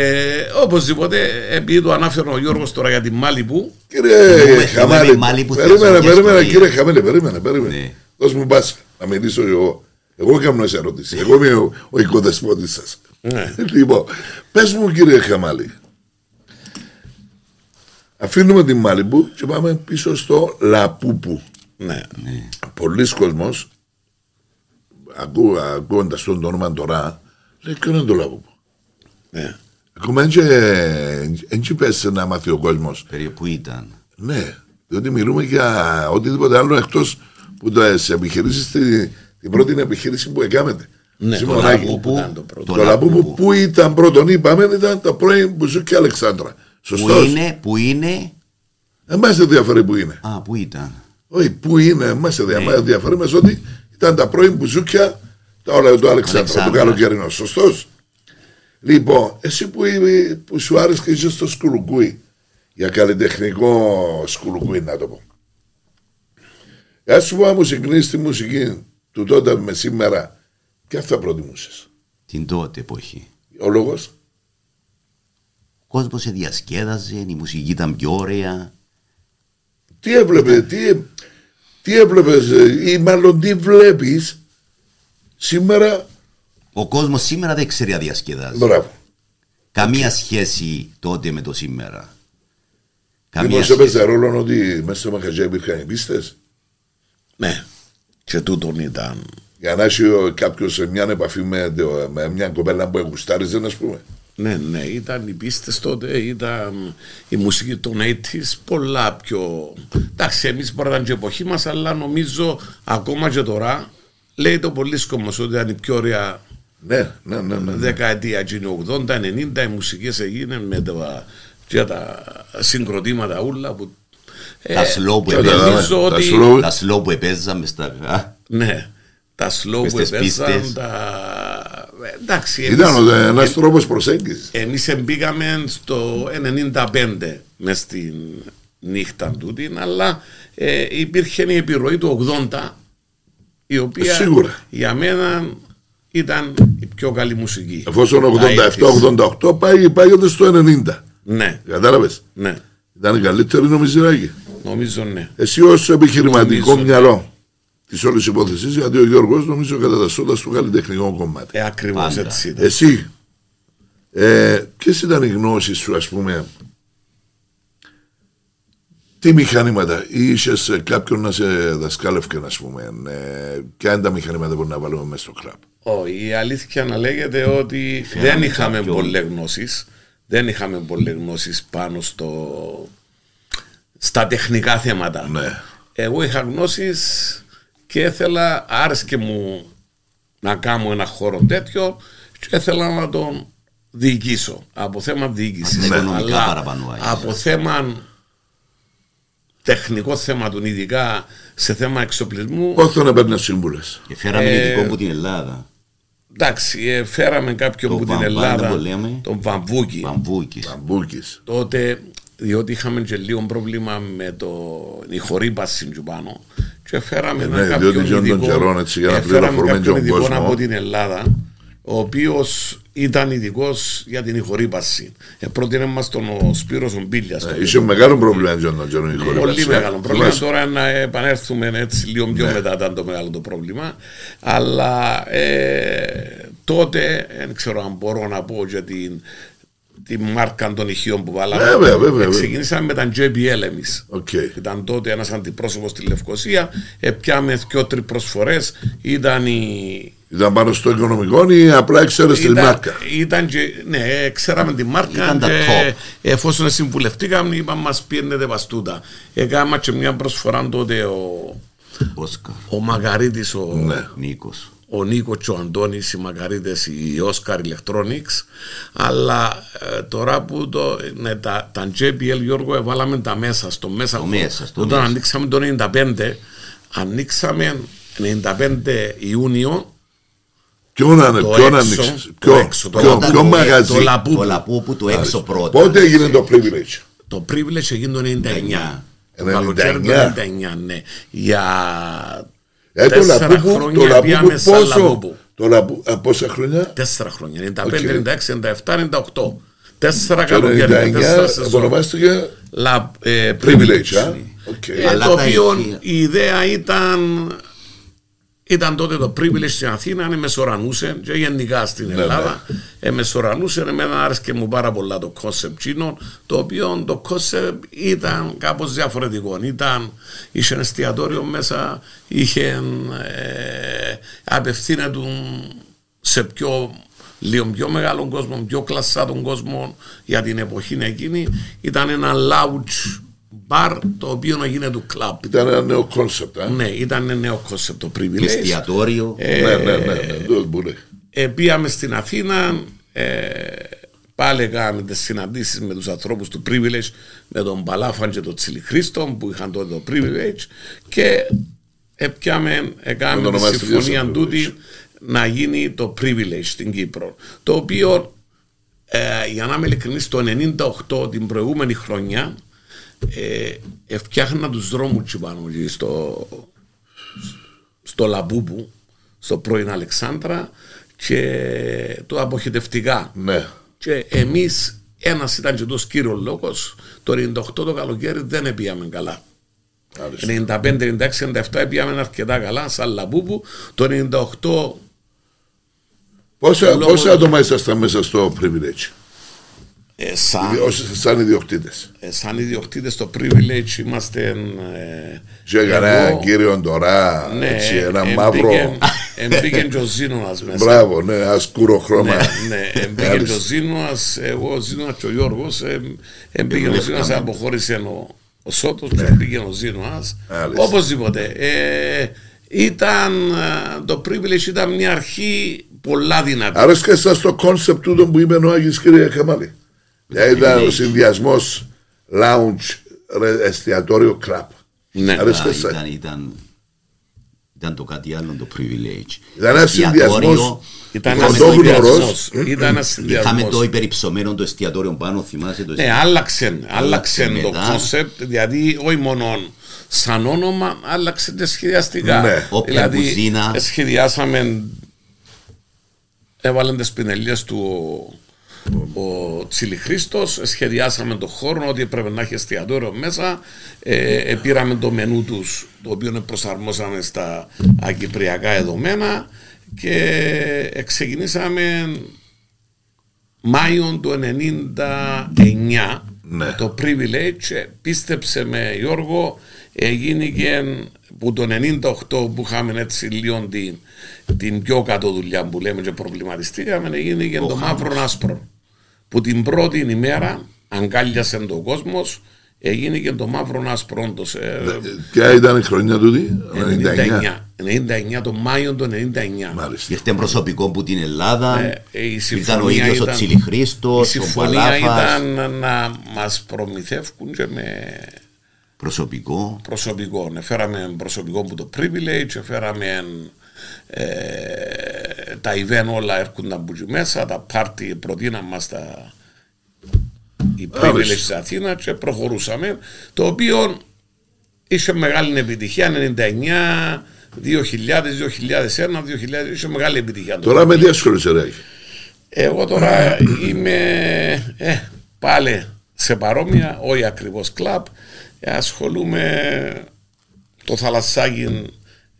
C: οπωσδήποτε, επειδή το ανάφερε ο Γιώργος τώρα για τη Μάλιπου,
B: Κύριε
A: Θυμούμε-
B: Χαμάλη,
A: θυμούμε μάλι που
B: περίμενε,
A: θέσαμε
B: περίμενε,
A: ιστορία.
B: κύριε Χαμάλη, περίμενε, περίμενε.
A: Ναι.
B: Δώσ' μου πάσα, να μιλήσω εγώ. Εγώ κάνω εσένα ερώτηση. Εγώ είμαι ο, ο οικοδεσπότης σας.
C: Ναι.
B: Λοιπόν, πες μου κύριε Χαμάλη, αφήνουμε την Μάλιμπου και πάμε πίσω στο Λαπούπου.
C: ναι,
B: Πολλοί κόσμος, ακού, ακούοντας τον το όνομα τώρα, λέει ποιο είναι το Λαπούπου;
C: ναι.
B: Ακόμα δεν πες να μάθει ο κόσμος
A: Περίπου ήταν.
B: ναι, διότι μιλούμε για οτιδήποτε άλλο εκτός που το επιχειρήσεις την, την πρώτη επιχείρηση που έκανατε.
C: Ναι,
B: Σιμωνάκη.
C: το Λαπούπου ήταν το πρώτο.
B: Το Λαπούπου που ήταν πρώτον, είπαμε, ήταν τα πρώην Μπουζούκη Αλεξάνδρα.
A: Που
B: Σωστός.
A: είναι, που είναι;
B: Δεν μα ενδιαφέρει που είναι.
A: Α, που ήταν.
B: Όχι, που είναι, μα
A: Ναι.
B: ενδιαφέρει μα ότι ήταν τα πρώην Μπουζούκια τα όλα του Αλεξάνδρα,
A: Αλεξάνδρα.
B: του καλοκαιρινό. Σωστός. Λοιπόν, εσύ που, είμαι- που σου άρεσε και είσαι στο σκουλουκούι, για καλλιτεχνικό σκουλουκούι να το πω. Αν σου πω να μου συγκρίνεις τη μουσική του τότε με σήμερα, ποια θα προτιμούσες.
A: Την τότε εποχή.
B: Ο λόγος,
A: Ο κόσμος σε διασκέδαζε, η μουσική ήταν πιο ωραία.
B: τι έβλεπε, τι, τι έβλεπες ε, ή μάλλον τι βλέπεις σήμερα,
A: Ο κόσμος σήμερα δεν ξέρει να διασκεδάζει.
B: μπράβο.
A: Καμία σχέση τότε με το σήμερα. Καμία
B: Μήπως
A: σχέση.
B: έπαιζε ρόλο ότι μέσα στο μαγαζί υπήρχαν οι πίστες;
C: Ναι. Και τούτον ήταν.
B: Για να έχει κάποιος μια επαφή με, το- με μια κοπέλα που γουστάριζε, ας πούμε.
C: Ναι, ναι, ήταν οι πίστες τότε, ήταν η μουσική των 80s πολλά πιο. Εντάξει, εμείς μπορεί να ήταν και η εποχή μας, αλλά νομίζω ακόμα και τώρα λέει το πολύ σκόμος ότι ήταν η πιο ωραία
B: Ναι, ναι, ναι. ναι.
C: δεκαετία. Και είναι 80-90 οι μουσικές έγιναν με τα, και τα συγκροτήματα ούλα που.
A: Τα slow που
C: και
A: έπαιζαν.
C: νομίζω
B: Τα
C: ότι.
B: slow.
A: Τα slow που επέζαμε στα. α,
C: Ναι, τα slow
A: Μες
C: που
A: στις
C: έπαιζαν,
A: πίστες.
C: τα. Εντάξει,
B: Ήταν
C: εμείς-
B: ένας τρόπος προσέγγισης.
C: Εμείς μπήκαμε στο 95 μες στην νύχτα τούτη, αλλά ε, υπήρχε η επιρροή του 80 η οποία
B: Ε, Σίγουρα.
C: για μένα ήταν η πιο καλή μουσική.
B: Εφόσον
C: Τα
B: 87-88 πάει, πάει στο 90.
C: Ναι,
B: Κατάλαβες;
C: ναι,
B: Ήταν η καλύτερη νομιζirάκι.
C: νομίζω ναι.
B: Εσύ ως επιχειρηματικό
C: Νομίζω.
B: μυαλό της όλης υπόθεσης, γιατί ο Γιώργος νομίζω κατατασσόντας στο καλλιτεχνικό κομμάτι.
C: Ε, ακριβώς
A: Πάντα.
C: έτσι ήταν.
B: Εσύ, ε, ποιες ήταν οι γνώσεις σου, ας πούμε, τι μηχανήματα, ή είσαι κάποιον να σε δασκάλευκε, ας πούμε, ε, ποια είναι τα μηχανήματα που να βάλουμε μέσα στο κλαμπ;
C: Όχι, η αλήθεια να λέγεται ότι δεν είχαμε
A: κάποιον.
C: πολλές γνώσεις. Δεν είχαμε πολλές γνώσεις πάνω στο, στα τεχνικά θέματα.
B: Ναι.
C: Εγώ είχα γνώσεις και ήθελα, άρεσκε μου να κάνω ένα χώρο τέτοιο και ήθελα να τον διοικήσω. Από θέμα διοίκησης.
A: Από τα οικονομικά
C: Αλλά
A: παραπάνω, άγιες.
C: Από θέμα τεχνικό θέμα του ειδικά σε θέμα εξοπλισμού
B: Πώ τον έπαιρνε σύμβουλες.
A: Και φέραμε
C: Ε,
A: ειδικό από την Ελλάδα.
C: Εντάξει, ε, φέραμε κάποιον
A: Το
C: από την
A: Βαμβάν,
C: Ελλάδα,
A: το λέμε.
C: τον Βαμβούκη.
A: Βαμβούκης.
B: Αμπούκη.
C: Τότε, διότι είχαμε και λίγο πρόβλημα με το, η χορύπαση του πάνω. Και φέραμε
B: Ναι,
C: ένα
B: διότι
C: κάποιον
B: και των
C: ειδικό,
B: καιρών, έτσι, για να
C: ε, φέραμε
B: πληροφορούμε
C: κάποιον
B: τον
C: ειδικό
B: κόσμο.
C: από την Ελλάδα, ο οποίος ήταν ειδικός για την ηχορύπαση. Ε, πρότεινε μας τον ο Σπύρος ο Μπίλιας. τότε.
B: Είσαι μεγάλο πρόβλημα, Τζον, Τζον, η χώρα.
C: Πολύ μεγάλο πρόβλημα. Τώρα να επανέλθουμε έτσι λίγο πιο μετά ήταν το μεγάλο το πρόβλημα. Αλλά ε, τότε, δεν ξέρω αν μπορώ να πω για την, τη μάρκα των ηχείων που βάλαμε.
B: Βέβαια, βέβαια, βέβαια.
C: Ξεκινήσαμε με τα JBL εμείς.
B: Οκ.
C: Ήταν τότε ένας αντιπρόσωπος στη Λευκοσία. Επιάμε δυο-τρει προσφορές. Ήταν η,
B: Ήταν πάνω στο οικονομικό ή απλά ξέρεις τη
C: ήταν,
B: μάρκα;
C: ήταν και, ναι, ξέραμε τη μάρκα
A: Ήταν τα
C: και
A: top.
C: εφόσον συμβουλευτήκαμε είπαμε μας πηαίνετε πας τούτα. Έκανα και μια προσφορά τότε ο,
A: Oscar.
C: ο Μαγαρίτης, ο,
B: Ναι.
A: Νίκος.
C: Ο Νίκο και ο Αντώνης, οι Μαγαρίτες, η Oscar Electronics. Αλλά ε, τώρα που το, ναι, τα, τα JBL Γιώργο έβαλαμε τα μέσα, στο μέσα. χώρο.
A: μέσα, στο
C: Όταν
A: μέσα.
C: ανοίξαμε το 95, ανοίξαμε 95 Ιούνιο
B: Ποιον άνε-
C: το
B: ποιον
C: έξω,
B: άνοιξε,
C: το
B: ποιο,
C: έξω, το
B: ποιο,
C: όταν
B: ποιο
C: το-
B: μαγαζί.
C: το λαπ-
A: Το λαπού το έξω πρώτα.
B: Πότε έγινε το privilege;
C: Το privilege έγινε το 99. Το
B: 99.
C: καλοκαίρι του 99, ναι. Για
B: Ε, το
C: τέσσερα
B: λαπού που, το
C: χρόνια
B: λαπού
C: πήγαμε
B: που
C: σαν
B: πόσο,
C: λαπούπου.
B: το λαπού, α, πόσα χρόνια,
C: Τέσσερα χρόνια. 95,
B: Οκ.
C: 96, 97, 98. Τέσσερα
B: το
C: καλοκαίρια,
B: 99
C: τέσσερα σεζόν.
B: απονομάστηκε
C: Λα, ε,
B: privilege, α.
C: privilege.
B: Οκ.
C: Ε,
A: Αλλά
C: το
A: τα
C: οποίο
A: ηχεία.
C: η ιδέα ήταν ήταν τότε το privilege στην Αθήνα, εμεσορανούσε και γενικά στην
B: Ναι,
C: Ελλάδα. Εμεσορανούσε, εμένα άρεσε μου πάρα πολλά το concept τσίνο, το οποίο το concept ήταν κάπως διαφορετικό. Ήταν, είχε εστιατόριο μέσα, είχε ε, απευθύνεται σε πιο λίγο πιο μεγάλο κόσμο, πιο κλασσάτον κόσμο για την εποχή εκείνη. Ήταν ένα lounge bar το οποίο να γίνεται του club.
B: Ήταν ένα νέο concept. α.
C: Ναι, ήταν ένα νέο concept το privilege.
A: Εστιατόριο.
C: Ε,
B: Ναι, ναι, ναι, ναι, το μπορεί.
C: ε, πήγαμε στην Αθήνα, ε, πάλι κάναμε τις συναντήσεις με τους ανθρώπους του Privilege, με τον Παλάφαν και τον Τσιλι Χρήστο που είχαν τότε το Privilege και έπιαμε,
B: Με
C: έκαναμε
B: το
C: τη
B: ονομάστηκε
C: συμφωνία
B: σαν
C: τούτη
B: Privilege.
C: να γίνει το Privilege στην Κύπρο. Το οποίο ε, για να είμαι ειλικρινής, το 98 την προηγούμενη χρονιά ε, φτιάχνα τους δρόμους εκεί πάνω εκεί στο, στο Λαμπούπου, στο πρώην Αλεξάνδρα και το αποχετευτικά.
B: Ναι.
C: Και εμείς ένας ήταν και το κύριος λόγος, το 98 το καλοκαίρι δεν πήγαμε καλά.
B: Μάλιστα.
C: 95, 96, 97 πήγαμε αρκετά καλά, σαν Λαμπούπου. Το 98
B: Πόσα,
C: λόγω-
B: πόσα άτομα ήσασταν μέσα στο privilege,
C: ε, σαν,
B: ως, σαν ιδιοκτήτες.
C: ε, σαν ιδιοκτήτες στο privilege είμαστε. Ε,
B: Και κανένα
C: εγώ-
B: κύριο τώρα,
C: ναι,
B: έτσι, ένα
C: εμπήκε-
B: μαύρο.
C: Εμπήκε και ο Ζήνωνας μέσα.
B: Μπράβο, ναι, ασκούρο χρώμα.
C: Ναι, ναι, εμπήκε και ο Ζήνωνας, εγώ ο Ζήνωνας και ο Γιώργος, ε, εμπήκε ο Ζήνωνας, αποχώρησε ο, ο Σότος και εμπήκε ο Ζήνωνας.
B: Μάλιστα.
C: Οπωσδήποτε. Ε, ήταν, ε, το privilege ήταν μια αρχή πολλά δυνατή.
B: Άρεσε σας το concept τούτο που είπε ο Άγης κύριε Χαμάλη. Δηλαδή ήταν ο συνδυασμός lounge, ρε, εστιατόριο κλαπ.
C: Ναι.
B: Άρεσε
A: Α,
B: σας.
A: ήταν, ήταν, ήταν το κάτι άλλο το privilege.
B: Ήταν ένας
A: Εστιατόριο,
B: συνδυασμός
C: Ήταν
A: είχαμε
C: ένας
A: το
B: Κοντόγνωρος.
C: συνδυασμός. Ήταν ένας
A: Είχαμε το
C: συνδυασμός.
A: υπερυψωμένο το εστιατόριο πάνω, θυμάσαι το
C: Ναι,
A: εστιατόριο.
C: άλλαξε, άλλαξε το
A: μετά.
C: concept, δηλαδή όχι μόνο σαν όνομα, άλλαξε και σχεδιαστικά.
B: Ναι.
A: Όποια
C: Δηλαδή,
A: κουζίνα.
C: σχεδιάσαμε, έβαλαν τις πινελιές του ο, ο Τσιλιχρήστος, σχεδιάσαμε το χώρο ότι έπρεπε να έχει εστιατόριο μέσα, ε, ε, πήραμε το μενού τους, το οποίο προσαρμόσαμε στα αγκυπριακά εδωμένα και ε, ξεκινήσαμε Μάιο του 99
B: Ναι.
C: το privilege ε, πίστεψε με Γιώργο έγινε και που το 98 που είχαμε έτσι λίγο την, την πιο κάτω δουλειά που λέμε και προβληματιστήκαμε έγινε και το μαύρο άσπρο που την πρώτη ημέρα αγκάλιασε τον κόσμος έγινε και το μαύρο άσπρο όντως, ε,
B: Ποια ήταν η χρονιά τούτη, 99.
C: 99 το Μάιο του 99
B: Μάλιστα.
A: Ήρθε προσωπικό που την Ελλάδα.
C: Ε, η
A: ήταν ο
C: συμφωνία
A: ίδιος ο
C: ήταν- Η
A: Τσιλιχρήστος, ο
C: συμφωνία
A: Παλάφας.
C: ήταν να μας προμηθεύουν και με
A: Προσωπικό.
C: προσωπικό. Φέραμε προσωπικό που το privilege, φέραμε ε, τα event όλα έρχονταν από εκεί μέσα, τα party προτείναν μας τα η privilege
B: Μάλιστα.
C: της Αθήνα και προχωρούσαμε, το οποίο είχε μεγάλη επιτυχία 99, 2000, 2001, 2000, είχε μεγάλη επιτυχία. το
B: Τώρα με τι ασχολείσαι ρε.
C: εγώ τώρα είμαι ε, πάλι σε παρόμοια, όχι ακριβώς κλαμπ. Ε, ασχολούμαι το θαλασσάκι,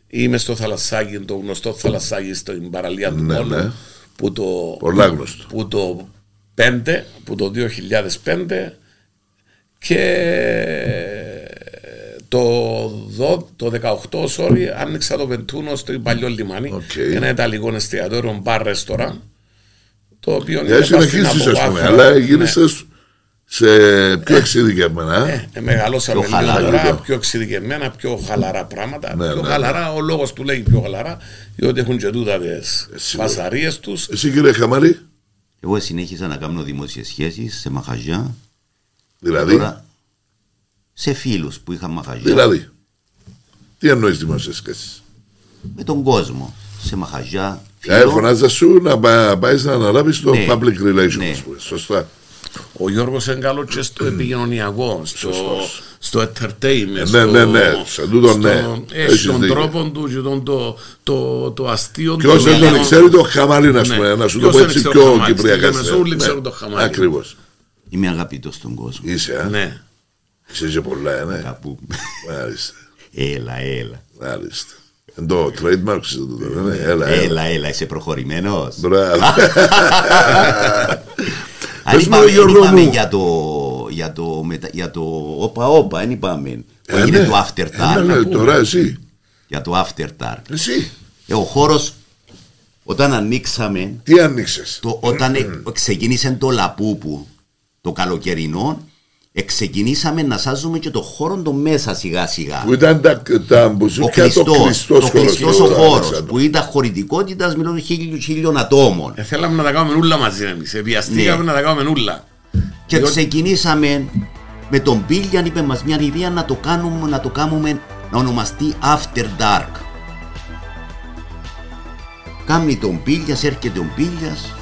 C: είμαι στο θαλασσάκι, το γνωστό θαλασσάκι στην παραλία του
B: Ναι,
C: Πόλου,
B: ναι.
C: που το,
B: Πολλά γνωστό.
C: που το 5, που το 2005 και το, δο- το 18 sorry, άνοιξα το Βεντούνο στο παλιό λιμάνι
B: Οκ.
C: ένα ιταλικό εστιατόριο μπαρ ρεστοράν το οποίο
B: Για
C: είναι
B: συνεχίσεις
C: παστίνα
B: ας
C: από
B: πούμε,
C: βάθρο.
B: αλλά γίνεσαι σε πιο εξειδικευμένα.
C: Ναι, ε, μεγαλώσαμε
A: Πιο
C: λίγο
A: χαλαρά.
C: τώρα, πιο εξειδικευμένα, πιο χαλαρά πράγματα.
B: Ναι,
C: πιο
B: ναι,
C: χαλαρά, ο λόγος του λέει πιο χαλαρά, διότι έχουν και τούτα τις
B: σίγουρα.
C: φασαρίες τους.
B: Εσύ κύριε Χαμαλή,
A: Εγώ συνέχισα να κάνω δημόσιες σχέσεις σε μαχαζιά.
B: δηλαδή,
A: Τώρα σε φίλους που είχαν μαχαζιά.
B: δηλαδή, τι εννοείς δημόσιες σχέσεις;
A: Με τον κόσμο. Σε μαχαζιά.
B: Ε,
A: φίλο.
B: φωνάζα σου να πα- πάεις να αναλάβεις το
A: Ναι.
B: public relations.
A: Ναι.
B: ας πούμε. Σωστά.
C: Ο Γιώργος είναι καλό και στο επικοινωνιακό, στο,
B: Σωστός.
C: στο entertainment.
B: ναι,
C: στο,
B: ναι, ναι, σε τούτο ναι.
C: Έχει
B: Έχεις
C: τον
B: δίκιο.
C: τρόπο του και τον, το, το, το αστείο
B: Ποιος
C: του.
B: δεν τον
C: Ναι.
B: ξέρει το Χαμαλή, να,
C: Ναι.
B: πούμε, να σου το
C: Ποιος
B: πω
C: δεν
B: έτσι
C: ξέρει το
B: πιο
C: Χαμάλη.
B: κυπριακά.
C: Στη Μεσούλη ξέρουν το Χαμάλη.
B: Ακριβώς.
A: Είμαι αγαπητός στον κόσμο.
B: Είσαι, α.
C: Ναι.
B: Είσαι και πολλά, ε, ναι.
A: Κάπου.
B: Μάλιστα.
A: Έλα, έλα.
B: Μάλιστα. Εν το trademark σου το ναι. Έλα, έλα.
A: Έλα, έλα, είσαι προχωρημένος.
B: Μπράβο.
A: Αν
B: Πες μου,
A: είπαμε,
B: Γιώργο
A: είπαμε
B: μου.
A: για το, για το, μετα- για το όπα όπα, δεν είπαμε. Που
B: Ε,
A: έγινε
B: ναι.
A: το after
B: Ε,
A: dark.
B: ναι, ναι, Τώρα εσύ.
A: Για το after dark.
B: Εσύ.
A: Ε, ο χώρος, όταν ανοίξαμε,
B: Τι άνοιξες;
A: το, όταν ε, ξεκίνησε το λαπούπου, το καλοκαιρινό, ε, ξεκινήσαμε να σάζουμε και το χώρο το μέσα σιγά σιγά.
B: Που ήταν τα, τα
A: Ο
B: μπουζούκια
A: κλειστό,
B: το κλειστός
A: το
B: χώρος.
A: κλειστός
B: το
A: ο χώρος,
B: Αλεξάνδρου.
A: που ήταν χωρητικότητας μιλών χίλιων, χίλιων ατόμων.
C: Ε, θέλαμε να τα κάνουμε ούλα μαζί εμείς. Επιαστήκαμε
A: Ναι.
C: να τα κάνουμε ούλα.
A: Και
C: Διότι-
A: ξεκινήσαμε με τον Πίλιαν, είπε μας μια ιδέα να το κάνουμε, να το κάνουμε, να ονομαστεί After Dark. Κάνει τον Πίλιας, έρχεται ο Πίλιας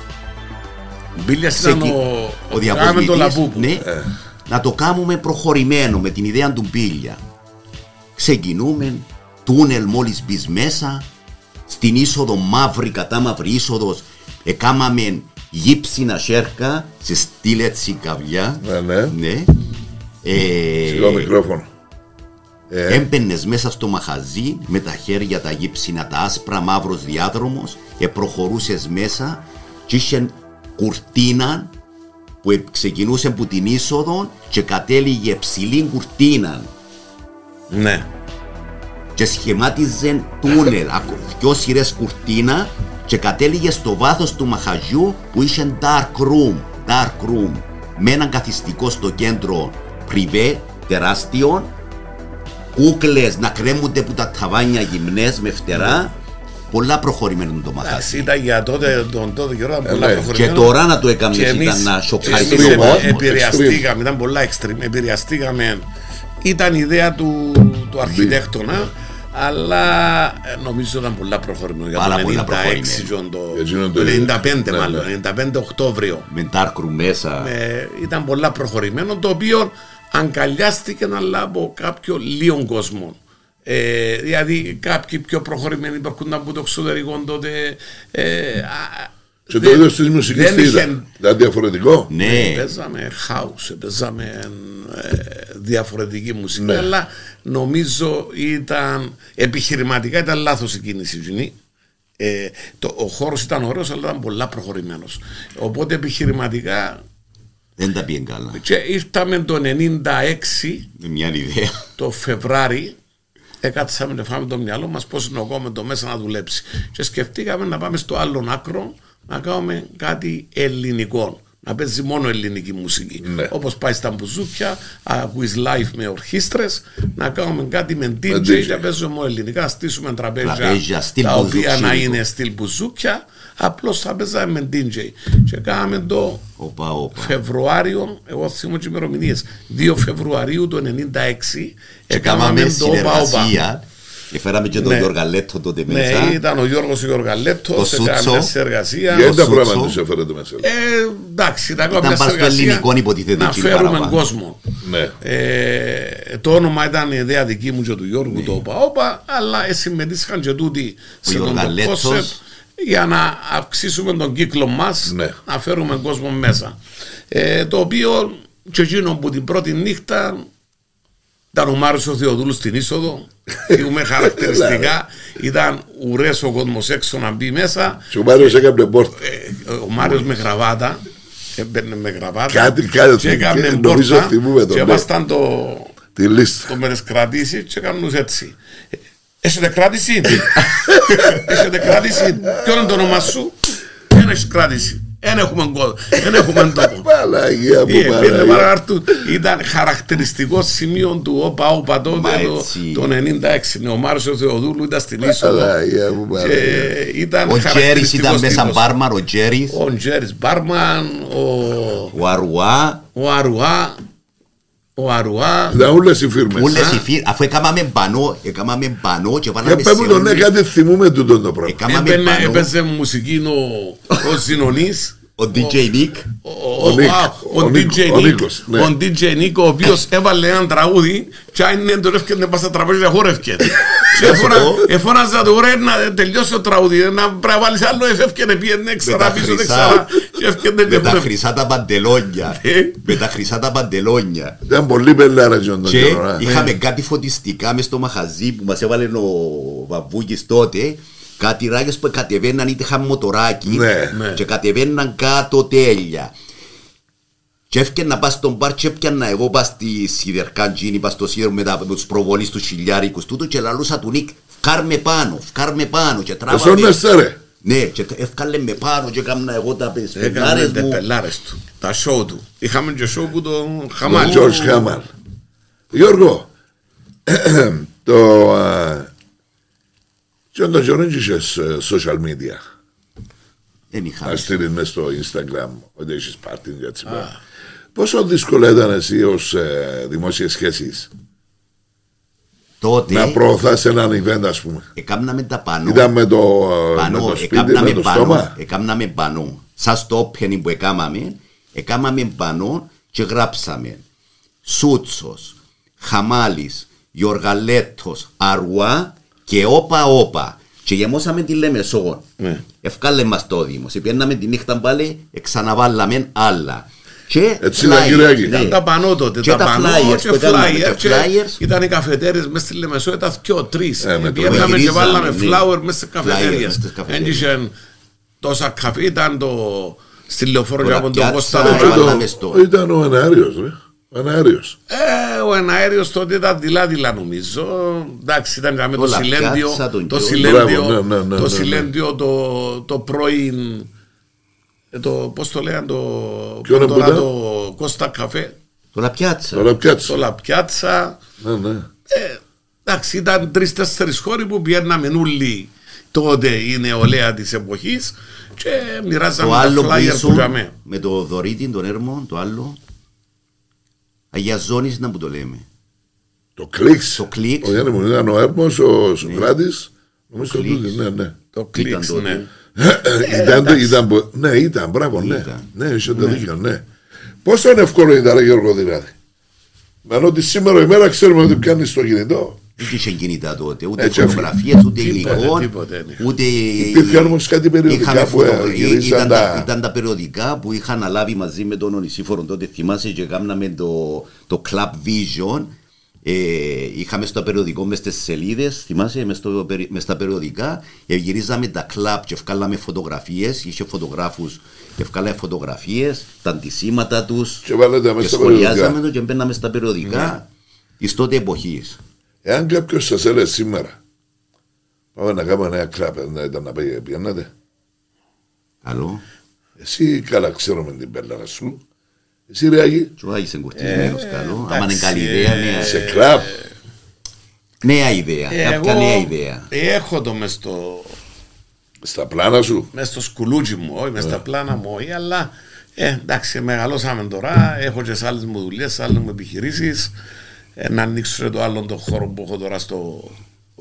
C: Μπίλια ήταν
A: Ξεκι-
C: ο,
A: ο
C: Κάμε το
A: διακοσμητής,
C: λαπούπου.
A: Ναι, να το κάνουμε προχωρημένο με την ιδέα του μπίλια. Ξεκινούμε, τούνελ μόλις μπεις μέσα, στην είσοδο μαύρη κατά μαύρη είσοδος, εκάμαμε γύψινα σέρκα, σε στυλ έτσι καβλιά.
B: Ναι, ναι.
A: ναι. Ε,
B: Σιγά μικρόφωνο. Ε,
A: Έμπαινες μέσα στο μαχαζί με τα χέρια τα γύψινα, τα άσπρα μαύρος διάδρομος, και προχωρούσε μέσα και είχε κουρτίνα που ε- ξεκινούσε από την είσοδο και κατέληγε ψηλή κουρτίνα.
C: Ναι.
A: και σχημάτιζε τούνελ, ακο- δυο σειρές κουρτίνα και κατέληγε στο βάθος του μαχαζιού που είχε dark room, dark room με έναν καθιστικό στο κέντρο πριβέ, τεράστιο. Κούκλες να κρέμονται που τα ταβάνια γυμνές με φτερά πολλά προχωρημένο το
C: Εντάξει,
A: μαχαζί
C: ήταν για τότε, τον τότε καιρό ήταν πολλά
B: ναι.
C: προχωρημένο.
A: και τώρα να το έκαμε
C: Και εμείς-
A: ήταν να
C: και
A: σοκάρει
C: εμείς
A: τον
B: extreme,
A: κόσμο.
B: ε.
C: επηρεαστήκαμε, ήταν πολλά extreme, επηρεαστήκαμε. Ήταν η ιδέα του, του αρχιτέκτονα, αλλά ε, νομίζω ήταν πολλά προχωρημένο. Για
A: Πάρα
C: το
A: πολλά
C: 96
A: προχωρημένο.
C: το,
B: Εκείνο
C: το
B: το-
C: 95
B: ναι,
C: μάλλον,
B: ναι.
C: 95 Οκτώβριο.
A: με dark room μέσα
C: Ε, ήταν πολλά προχωρημένο, το οποίο αγκαλιάστηκε αλλά από κάποιο λίγο κόσμο. Ε, δηλαδή κάποιοι πιο προχωρημένοι υπάρχουν από το εξωτερικό τότε. Ε, α,
B: Και το
C: δεν-
B: είδος της μουσικής
C: δεν
B: τι
C: είχε-
B: ήταν. Ήταν διαφορετικό.
A: ναι
C: Παίζαμε house, παίζαμε ε, διαφορετική μουσική,
B: Ναι.
C: αλλά νομίζω ήταν επιχειρηματικά ήταν λάθος η κίνηση εκείνη. Ε, το, ο χώρος ήταν ωραίος αλλά ήταν πολλά προχωρημένος. Οπότε επιχειρηματικά
A: δεν τα πήγε καλά
C: και ήρθαμε το 96
A: με μια ιδέα
C: το Φεβράρι έκατσαμε να φάμε το μυαλό μας πώς είναι ο κόμμεντο μέσα να δουλέψει. Και σκεφτήκαμε να πάμε στο άλλον άκρο να κάνουμε κάτι ελληνικό να παίζει μόνο ελληνική μουσική
B: Ναι.
C: όπως πάει στα μπουζούκια ακούεις live με ορχήστρες να κάνουμε κάτι με DJ,
B: DJ.
C: και να παίζουμε μόνο ελληνικά να στήσουμε τραπέζια,
A: Τραπέζια, στυλ
C: τα οποία να
A: μπουζούκσικο.
C: είναι στυλ μπουζούκια απλώς θα παίζαμε με DJ και κάναμε το
A: όπα όπα
C: Φεβρουάριο, εγώ θυμώ τι ημερομηνίες. 2 Φεβρουαρίου του 96
A: και
C: έκαναμε
A: κάναμε
C: το ΟΠΑ ΟΠΑ.
A: Συνεργασία και φέραμε και τον
C: Ναι.
A: Γιώργαλέτο τότε
C: Ναι,
A: μέσα
C: ήταν ο Γιώργος ο Γιωργαλέτος,
A: Το
C: έκαναμε
A: Σούτσο.
C: μια συνεργασία.
B: Για τα
A: Σούτσο.
B: πράγματα τους έφερετε μέσα.
C: Ε, εντάξει, ήταν
A: Ήταν
C: μια
A: πάνω στο
C: συνεργασία
A: ελληνικό, υποτίθεται,
C: να
A: κύριε
C: φέρουμε
A: παραπάνω.
C: κόσμο.
B: Ναι.
C: Ε, το όνομα ήταν η ιδέα δική μου και του Γιώργου
A: Ναι.
C: το ΟΠΑ ΟΠΑ, αλλά ε, συμμετείχαν και τούτοι σε τον
A: Γιωργαλέτος.
C: κόνσεπτ για να αυξήσουμε τον κύκλο μας,
B: Ναι.
C: να φέρουμε κόσμο μέσα. Ε, το οποίο και εκείνο που την πρώτη νύχτα ήταν ο Μάριος ο Θεοδούλου στην είσοδο. Φύγουμε χαρακτηριστικά. ήταν ουρές ο κόσμος έξω να μπει μέσα.
B: Και ο Μάριος έκανε πόρτα.
C: Ε, ο Μάριος με γραβάτα. Έμπαινε με γραβάτα.
B: Κάτι, κάτι,
C: Και έκανε
B: νομίζω
C: πόρτα.
B: θυμούμε τον,
C: Και
B: ναι.
C: ήμασταν το,
B: Τη λίστα.
C: το με τις κρατήσεις και κάνουν έτσι. Ε, Έχετε κράτηση; Έχετε κράτηση; Ποιο είναι το όνομα σου; Δεν έχεις κράτηση. Δεν έχουμε κόδο. Δεν έχουμε τόπο.
B: Παναγία μου,
C: Ε, πήρε
B: Παναγία.
C: παραρτού. Ήταν χαρακτηριστικό σημείο του ΟΠΑ ΟΠΑ τότε
A: Μα
C: το,
A: έτσι.
C: το 96. Ναι, Ο Μάριος ο Θεοδούλου ήταν στην είσοδο.
B: Παναγία μου,
C: Και
B: Παναγία.
C: ήταν
A: ο Τζέρις
C: χαρακτηριστικός
A: ήταν μέσα
C: τύπος.
A: μπάρμαν ο Τζέρις
C: Ο Τζέρις Μπάρμαν, ο,
A: ο Αρουά
C: ο Αρουά, ο Αρουά.
B: Ήταν όλες οι φίρμες.
A: Όλες οι φύρ, αφού έκαναμε μπανό, έκαναμε μπανό και
B: Για
A: βάλαμε
B: πες μου τον ναι, κάτι θυμούμε τούτο το πράγμα.
A: Έκαναμε
C: Έμπαινε,
A: μπανό,
C: έπαιζε μουσική ο, ο Ζηνονής.
A: ο DJ Nick,
C: Ο,
B: Ο Νίκ,
C: α, ο
B: ο Νίκ,
C: DJ
B: ο
C: Νίκ,
B: Νίκος, ναι.
C: ο DJ Νίκ, ο οποίος έβαλε ένα τραγούδι και αν είναι το έφτιανε πας στα τραπέζια χόρευκε. Και εφόνα- Εφώναζα του ρε να τελειώσει το τραγούδι, να πρέπει να βάλεις άλλο εφεύκαινε πήγαινε ξανά
A: τα
C: πίσω
A: χρυσά.
C: δεξαρά και έφτιανε και
A: με τα
C: χόρευκε.
A: χρυσά τα παντελόνια,
C: Ε.
A: με τα χρυσά τα παντελόνια.
B: Ήταν πολύ πελάρα και τον
A: Και
B: καιρό. α.
A: είχαμε κάτι φωτιστικά μες στο μαχαζί που μας έβαλε ο Βαβούκης τότε κάτι ράγες που κατεβαίναν είτε είχαν μοτοράκι
B: Ναι.
C: Ναι.
A: και κατεβαίναν κάτω τέλεια. Και έφυγε να πας στον μπαρ και έπιανα εγώ πας στη Σιδερκάντζίνη, πας στο Σίδερο με, τα, με τους προβολείς του χιλιάρικους τούτου και λαλούσα του Νίκ φκάρ με πάνω, φκάρ με πάνω και
B: Εσύ
A: τράβαμε.
B: όνεσαι ρε.
A: Ναι, και έφκαλε με πάνω και έκανα εγώ τα
C: Έκαμε
A: πεσπενάρες
C: τε
A: μου.
C: πελάρες του, τα σοου του. Είχαμε και σοου που τον
B: Ο
C: χαμάλι.
B: Τζορτζ Χάμαλ. Γιώργο, το... α, Και τον καιρό είχες ε, social media.
A: Δεν είχαμε.
B: Να στείλεις μες στο Instagram ότι έχεις πάρτι για έτσι πέρα. Πόσο δύσκολο ήταν εσύ ως ε, δημόσιες σχέσεις;
A: Τότε
B: να προωθάς έναν event ας πούμε.
A: έκαναμε τα πανό.
B: Ήταν με το, ε, με
A: Πανό,
B: το σπίτι,
A: έκαναμε
B: με το
A: πανό,
B: στόμα.
A: έκαναμε πανό σαν στο opening που έκαναμε, έκαναμε πανό και γράψαμε Σούτσος, Χαμάλης, Γιοργαλέτος, Αρουά και όπα όπα. Και γεμώσαμε τη Λεμεσό.
C: Ναι.
A: Ευκάλε μας το Δήμος. Πιέναμε τη νύχτα πάλι, ξαναβάλαμε άλλα. Και
B: Έτσι ήταν,
A: flyers,
B: Κυριάκη.
A: ναι.
C: Ήταν τα πανό τότε.
A: Και
C: τα
A: τα
C: πανό
A: flyers
C: και
A: που έκαναμε,
C: flyers.
A: τα
C: και
A: flyers.
C: Ήταν οι καφετέρες μέσα στη Λεμεσό, ήταν δυο τρεις.
B: Ε, με το
C: Πήγαμε και
A: γυρίζαμε,
C: βάλαμε
A: ναι.
C: flower μέσα στις
A: Flyers
C: καφετέριες.
A: μες στις καφετέριες.
C: Έντυχε τόσα καφέ, ήταν το στη λεωφόρο
A: Το
C: για από τον
A: Λαπιάτσα,
C: Κώστα
A: το
B: Και
C: Δωρά.
B: το-
A: βάλαμε στο-
B: Ήταν ο Ανάριος, ρε. Ο Ανάριος.
C: Ε, ο εναέριος τότε ήταν δειλά-δειλά νομίζω. Εντάξει, ήταν με το
A: Το
C: σιλέντιο.
A: Λαπιάτσα, τον
C: Το
A: Κιό.
C: σιλέντιο,
B: Μπράβο, ναι, ναι, ναι,
C: το
B: ναι,
C: σιλέντιο το, το πρώην. Ε, Το, πώς το λέγανε το,
B: Ποιο είναι που
C: τώρα
B: ήταν;
C: το Κώστα Καφέ,
A: Το Λαπιάτσα.
B: Τώρα
C: το
B: πιάτσα.
C: Λαπιάτσα.
B: Ναι, ναι.
C: Ε, εντάξει, ήταν τρει-τέσσερι χώροι που πιέναμε όλοι τότε η νεολαία της εποχής και μοιράζαμε
A: Το άλλο
C: τα
A: που
C: flyer που
A: ήσουν
C: είχαμε.
A: με το δωρήτη, τον έρμο, το άλλο. Αγιαζόνης να που το λέμε.
B: Το κλικς.
A: Το κλικς.
B: Ο Γιάννη μου ήταν ο Έρμος, ο Σοκράτης. Νομίζω
A: Το
B: ότι
A: κλικς.
B: ναι, ναι.
C: Το
A: Ήταν
C: κλικς,
A: τότε.
C: ναι.
B: Ήταν, ήταν, πο- ναι, ήταν, μπράβο, ναι.
A: Ήταν.
B: Ναι, είσαι το δίκιο, ναι. Πόσο είναι εύκολο ήταν, ρε Γιώργο, δηλαδή. Μένω ότι σήμερα ημέρα ξέρουμε ότι πιάνεις το κινητό.
A: Δεν είχε κινητά τότε, ούτε
B: Έτσι,
A: φωτογραφίες, ούτε
C: τίποτε,
A: υλικό,
C: τίποτε, ναι.
A: ούτε...
B: Υπήρχε όμως κάτι περιοδικά
A: Είχαμε
B: που, ε,
A: φωτο-
B: γυρίσαν
A: ήταν,
B: τα-
A: τα... ήταν τα περιοδικά που είχα αναλάβει μαζί με τον Ονισίφορο τότε, θυμάσαι και κάναμε το, το Club Vision, ε, είχαμε στο περιοδικό μες στις σελίδες, θυμάσαι, μες, στο, περι- μες στα περιοδικά, ε, γυρίζαμε τα κλαμπ και βγάλαμε φωτογραφίες, είχε φωτογράφους και βγάλαμε φωτογραφίες, τα αντισήματα τους
B: Και βάλετε τα μέσα
A: και
B: στα περιοδικά.
A: σχολιάζαμε το και μπαίναμε στα περιοδικά της τότε εποχής.
B: Εάν κάποιο σας έλεγε σήμερα, πάμε να κάνουμε ένα κλαπ, να ήταν να πήγε, πιάνετε.
A: Καλό.
B: Εσύ καλά ξέρουμε την πέλαρα σου. Εσύ ρε Άγη,
A: Σου άγισε κουρτισμένος καλό. Άμα είναι
C: εντάξει,
A: καλή
C: ε,
A: ιδέα, νέα,
B: σε κλαπ.
A: νέα ιδέα. Κάποια νέα ιδέα.
C: έχω το μες στο,
B: Στα πλάνα σου.
C: μες στο σκουλούτσι μου, όχι μες στα πλάνα μου, όχι, αλλά ε, εντάξει, μεγαλώσαμε τώρα, έχω και σε άλλες μου δουλειές, σε άλλες μου επιχειρήσεις, ε, να ανοίξω και το άλλο το χώρο που έχω τώρα στο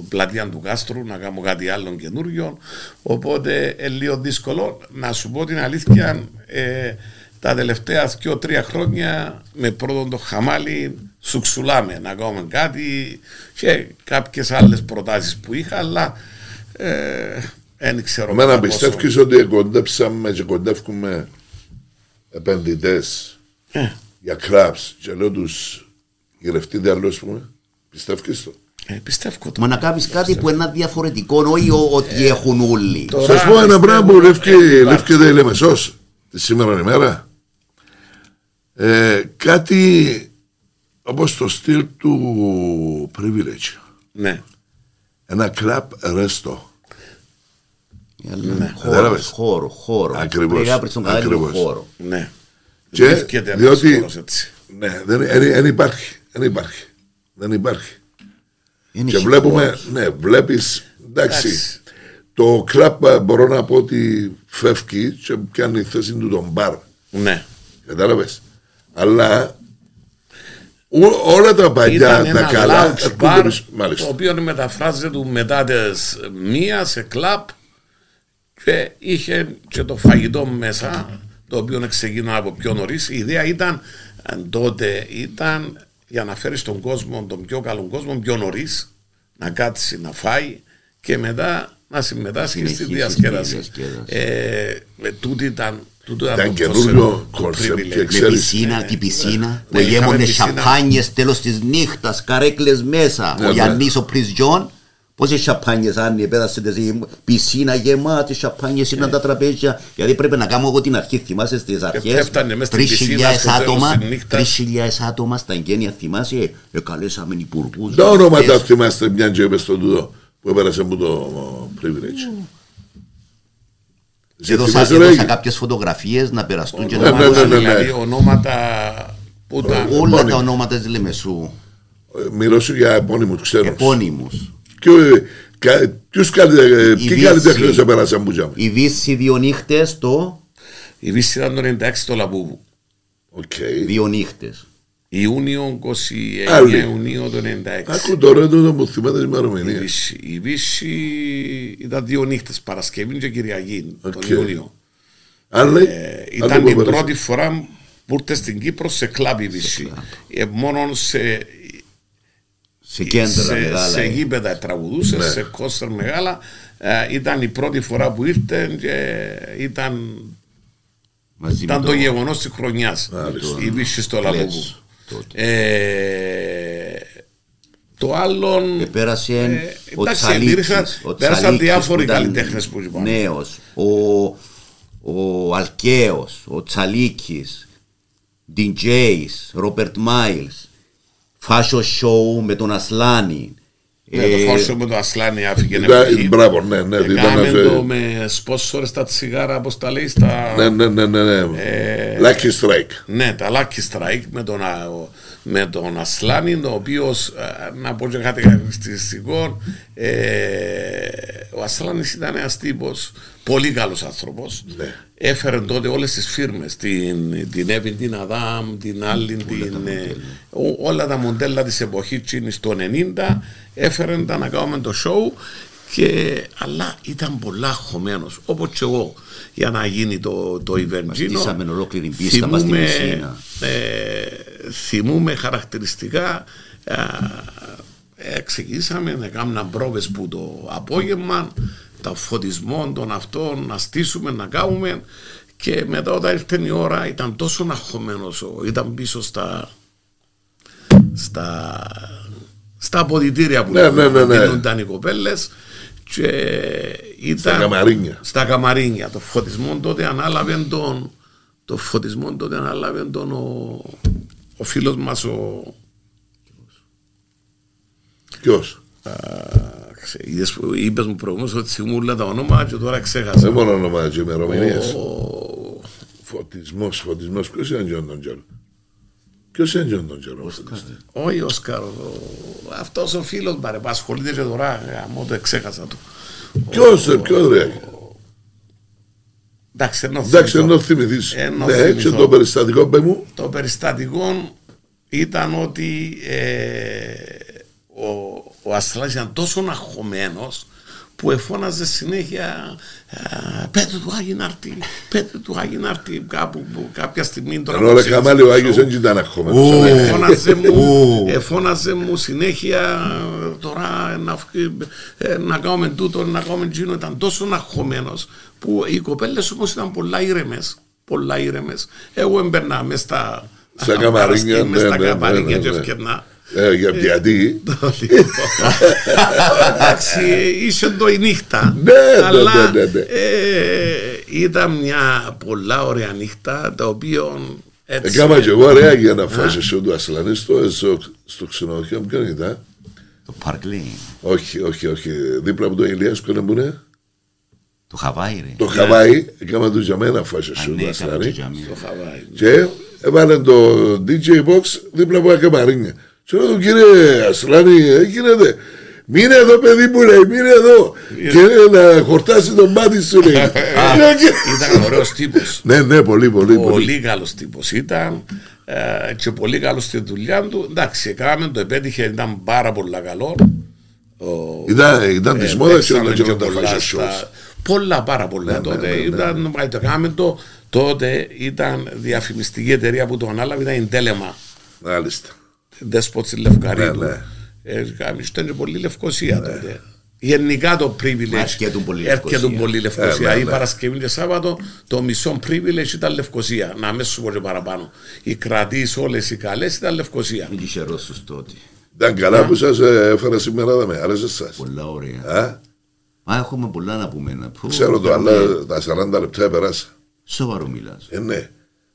C: πλατεία του Κάστρου, να κάνω κάτι άλλο καινούριο, οπότε ε, λίγο δύσκολο. Να σου πω την αλήθεια, ε, τα τελευταία δύο-τρία χρόνια με πρώτον το χαμάλι σουξουλάμε να κάνουμε κάτι και κάποιες άλλες προτάσεις που είχα, αλλά ε, δεν ξέρω.
B: Εμένα
C: κατά πόσο-
B: πιστεύεις ότι κοντέψαμε και κοντεύουμε επενδυτές
C: Ε,
B: για κλαπς και λέω τους γυρευτείτε άλλο ας πούμε. Πιστεύεις το;
C: ε, πιστεύω το.
A: Μα να κάνεις κάτι που είναι διαφορετικό, όχι ο- ότι έχουν όλοι.
C: Τώρα
B: Σας πω ένα
C: πιστεύω
B: πράγμα που
C: ότι
B: λεύκει,
C: υπάρχει.
B: λεύκεται η Λεμεσός τη σήμερα ημέρα. Ε, κάτι όπως το στυλ του privilege.
C: Ναι.
B: Ένα κλαπ ρέστο.
A: Χώρο,
B: Κατάλαβες.
A: χώρο, χώρο.
B: Ακριβώς,
A: Πρέπει να βρεις τον κατάλληλο
B: ακριβώς.
A: χώρο.
C: Ναι.
B: Και
C: Βρίσκεται ένας
B: διότι-
C: χώρος έτσι.
B: Ναι, δεν, δεν, δεν υπάρχει. Δεν υπάρχει. Δεν υπάρχει.
A: Δεν
B: Και
A: έχει
B: βλέπουμε,
A: χώρος.
B: ναι, βλέπεις, εντάξει,
C: Εντάξει.
B: το κλαπ ε, μπορώ να πω ότι φεύγει και πιάνει θέση του τον μπαρ.
C: Ναι.
B: Κατάλαβες; Αλλά ό- όλα τα παλιά,
C: Ήταν
B: τα
C: ένα
B: καλά,
C: lounge
B: έρχονται
C: bar,
B: πίσω.
C: το
B: Μάλιστα.
C: οποίο μεταφράζεται μετά τις μία σε κλαπ και είχε και το φαγητό μέσα το οποίο ξεκίνησε από πιο νωρίς. Η ιδέα ήταν ε, τότε ήταν για να φέρεις τον κόσμο, τον πιο καλό κόσμο πιο νωρίς, να κάτσει να φάει και μετά να συμμετάσχεις στη
A: Συνεχίσεις
C: διασκέδαση.
A: στη διασκέδαση.
C: Ε, με τούτη ήταν, τούτο
B: Ήταν
C: το
B: καινούριο
C: πρόσωπο, το
B: concept
C: privilege.
B: και
A: Με
B: ξέρεις,
A: πισίνα,
C: ναι,
A: την πισίνα, που
C: Ναι, είχαμε
A: γέμονται
C: πισίνα.
A: σαμπάνιες τέλος της νύχτας, καρέκλες μέσα.
B: Ναι,
A: Ο
B: ναι.
A: Γιάννης ο Πριζιόν, πόσες σαμπάνιες αν επέδασε τη πισίνα γεμάτη, σαμπάνιες ήταν τα τραπέζια. Γιατί πρέπει να κάνω εγώ την αρχή, θυμάσαι στις αρχές;
C: έφτανε μες στην
A: 3.000
C: πισίνα στο τέλος
A: άτομα,
C: της νύχτας.
A: 3.000 άτομα στα εγγένεια, θυμάσαι, ε, καλέσαμε υπουργούς.
B: Τα ονόματα
A: βουλευτές.
B: θυμάστε μια και είπες το τούτο που έπερασε από το privilege. Εσύ
A: Έδωσα,
B: θυμάσαι, ρε,
A: έδωσα
B: Άγη;
A: κάποιες φωτογραφίες να περαστούν και
B: Ναι,
A: να
B: ναι, ναι, ναι,
C: Δηλαδή
B: ναι.
C: ονόματα που ήταν.
A: Όλα
B: Επώνυμοι.
A: τα ονόματα της Λεμεσού,
B: Ε, Μιλώσου για επώνυμους ξένους.
A: επώνυμους.
B: Και, ε, κα- Ποιους καλλιτέχνες,
A: Η
B: ποιοι
A: Δύση.
B: καλλιτέχνες έπερασαν που τζάμε.
A: Η Βίσση δύο νύχτες το
C: Η Βίσση ήταν το 96 στο Λαμπούβου.
B: Οκ.
A: δύο νύχτες.
C: Ιούνιο 29
B: Άλλη.
C: Ιουνίου το 96.
B: Άκου τώρα τούτο που θυμάται την
C: Η
B: ημερομηνία.
C: Βίσση, η Βίσση ήταν δύο νύχτες, Παρασκευή και Κυριακή, τον
B: Οκ.
C: Ιούνιο.
B: Αν λέει,
C: Ε,
B: αν
C: ήταν
B: το
C: η
B: πω
C: πρώτη φορά που ήρθε στην Κύπρο σε κλαμπ η Βύση. Ε, μόνο σε,
A: Σε κέντρα
C: σε,
A: μεγάλα.
C: σε
A: ε.
C: γήπεδα τραγουδούσε,
B: Ναι.
C: σε κόστερ μεγάλα. Ε, ήταν η πρώτη φορά που ήρθε και ήταν,
A: Μαζί
C: ήταν
A: με
C: το γεγονός της χρονιάς.
B: Μάλιστα.
C: Η Βύση στο
A: Κλέτς
C: Λαβούκου.
A: Τότε.
C: Ε, το άλλο.
A: Και πέρασε
C: Ε,
A: ο
C: εντάξει,
A: Τσαλίκης.
C: υπήρχαν-
A: ο
C: πέρασαν
A: Τσαλίκης
C: διάφοροι
A: που ήταν
C: καλλιτέχνες που είπαμε.
A: Νέος. Ο, ο Αλκαίος, ο Τσαλίκης, DJs, Ρόπερτ Μάιλς, Φάσο Show με τον Ασλάνη.
C: Ναι,
A: Ε,
C: το χώσο με το Ασλάνι άφηγε να
B: Ήταν-
C: βγει.
B: Μπράβο, ναι, ναι. ήταν
C: Κάμε
B: αυτό.
C: το με σπόσορες στα τσιγάρα, όπως τα λέει, στα...
B: Ναι, ναι, ναι, ναι. ναι.
C: Ε,
B: Lucky Strike.
C: Ναι, τα Lucky Strike με τον, α, ο- με τον Ασλάνη, ο οποίος να πω και κάτι χαρακτηριστικό. Ε, ο Ασλάνης ήταν ένας τύπος, πολύ καλός άνθρωπος.
B: Ναι.
C: Έφερε τότε όλες τις φίρμες, την, την Εύην, την Αδάμ, την άλλη, την, ε, ό- όλα τα μοντέλα της εποχής τσίνης το 90. Έφερε τα να κάνουμε το show. Και, αλλά ήταν πολλά χωμένος, όπως και εγώ, για να γίνει το, το event.
A: στήσαμε ολόκληρη πίστα μας στη Μεσίνα.
C: ε, θυμούμε χαρακτηριστικά ε, ε, ξεκινήσαμε να κάνουμε πρόβες που το απόγευμα τα φωτισμό των αυτών να στήσουμε, να κάνουμε και μετά όταν ήρθε η ώρα ήταν τόσο αγχωμένος ο- ήταν πίσω στα στα, στα αποδητήρια που
B: Ναι, ναι, ναι, ναι.
C: δίνονταν οι κοπέλες και ήταν
B: Στα καμαρίνια.
C: στα καμαρίνια. Το φωτισμό τότε ανάλαβε τον. Το φωτισμό τότε ανάλαβε τον ο, ο φίλος μας ο.
B: Ποιος;
C: ξε- είδες που είπες μου προηγούμενος ότι θυμούν όλα τα ονόμα και τώρα ξέχασα.
B: Δεν μόνο όνομα και ημερομηνίες.
C: Ο-
B: Φωτισμός, φωτισμός. Ποιος είναι Τζον τον Τζον; Ποιος είναι Τζον τον Τζον.
C: Όχι ο Όσκαρ, ο- αυτός ο φίλος μου που ασχολείται και τώρα, γαμώ το ξέχασα του.
B: Ποιος, ποιος ρε.
C: Εντάξει, ενώ
B: Εντάξει,
C: θυμηθώ.
B: ενώ θυμηθείς.
C: Ενώ
B: Ναι,
C: θυμηθώ.
B: και το περιστατικό πε μου.
C: Το περιστατικό ήταν ότι ε, ο, ο Αστραλάς ήταν τόσο αγχωμένος που εφώναζε συνέχεια «Α, πέτω του Άγιοι να έρθει, πέτω του Άγιοι να έρθει κάπου που κάποια στιγμή τώρα
B: Ενώ
C: που
B: ρε
C: ξέρεις
B: Καμάλη
C: το
B: ο Άγιος
C: show,
B: δεν ήταν αγχωμένος.
C: εφώναζε μου, εφώναζε μου συνέχεια τώρα να, βγει, ε, να κάνουμε τούτο, να κάνουμε τζίνο. Ήταν τόσο αγχωμένος που οι κοπέλες όμως ήταν πολλά ήρεμες. Πολλά ήρεμες. Εγώ έμπαιρνα μες στα,
B: Στα καμαρίνια,
C: μες
B: ναι,
C: στα
B: ναι, ναι,
C: καμαρίνια
B: ναι,
C: και
B: ναι.
C: ευκαιρνά.
B: Ε, για- Γιατί;
C: Εντάξει, είσαι το η νύχτα.
B: Ναι, ναι,
C: αλλά
B: ναι, ναι, ναι.
C: ε, ήταν μια πολλά ωραία νύχτα, το οποίο έτσι.
B: Έκανα και εγώ ωραία για να φάσει σου του Ασλανή στο, στο, στο ξενοδοχείο μου. Ποιον ήταν.
A: Το Park Lane.
B: Όχι, όχι, όχι. Δίπλα από το Ηλίας που είναι που είναι.
A: Το Χαβάη ρε.
B: Το Χαβάη. Έκανα του για μένα φάσει
A: Α,
B: σου
A: ναι,
B: του
A: έκαμε
B: Ασλανή.
A: και για μένα.
C: Το Χαβάη.
B: Και έβαλε το DJ box δίπλα από τα καμαρίνια. Και λέω του κύριε Ασλάνη, ε, γίνεται. Μείνε εδώ παιδί μου λέει, μείνε εδώ. Και να χορτάσει τον μάτι σου λέει. Λέω, «Κύριε».
C: Ήταν ωραίος τύπος.
B: Ναι, ναι, πολύ, πολύ. πολύ.
C: Πολύ καλός τύπος ήταν ε, και πολύ καλός στη δουλειά του. Εντάξει, έκαμε το επέτυχε, ήταν πάρα πολύ καλό. Ο-
B: Ήταν, ήταν
C: ε,
B: της μόδας και
C: παίξαμε
B: όταν
C: και
B: τα
C: πολλά
B: fashion
C: στα-
B: shows.
C: Πολλά, πάρα πολλά
B: Ναι,
C: τότε.
B: ναι, ναι, ναι.
C: Ήταν, μα, το κάναμε το, τότε ήταν διαφημιστική εταιρεία που το ανάλαβε, ήταν η Τέλεμα.
B: Μάλιστα.
C: Δέσποτ στη Λευκαρίδου.
B: Ναι, ναι.
C: Ε, κάμεις, ήταν και πολύ Λευκοσία τότε. Γενικά το privilege
A: Αρκετούν πολύ
C: έρχεται
A: Λευκοσία.
C: πολύ Λευκοσία.
B: Ε, ναι,
C: Η
B: ναι.
C: Παρασκευή και Σάββατο το μισό privilege ήταν Λευκοσία. Να μην σου πω και παραπάνω. Οι κρατήσει όλες οι καλές ήταν Λευκοσία.
A: Δεν είχε Ρώσους τότε.
B: Ήταν καλά που σας ε, έφερα σήμερα εδώ με άρεσε σας.
A: Πολλά ωραία.
B: Α,
A: Μα έχουμε πολλά να πούμε. να πούμε.
B: ξέρω το, αλλά τα 40 λεπτά πέρασα.
A: Σοβαρό μιλάς.
B: Ε, ναι.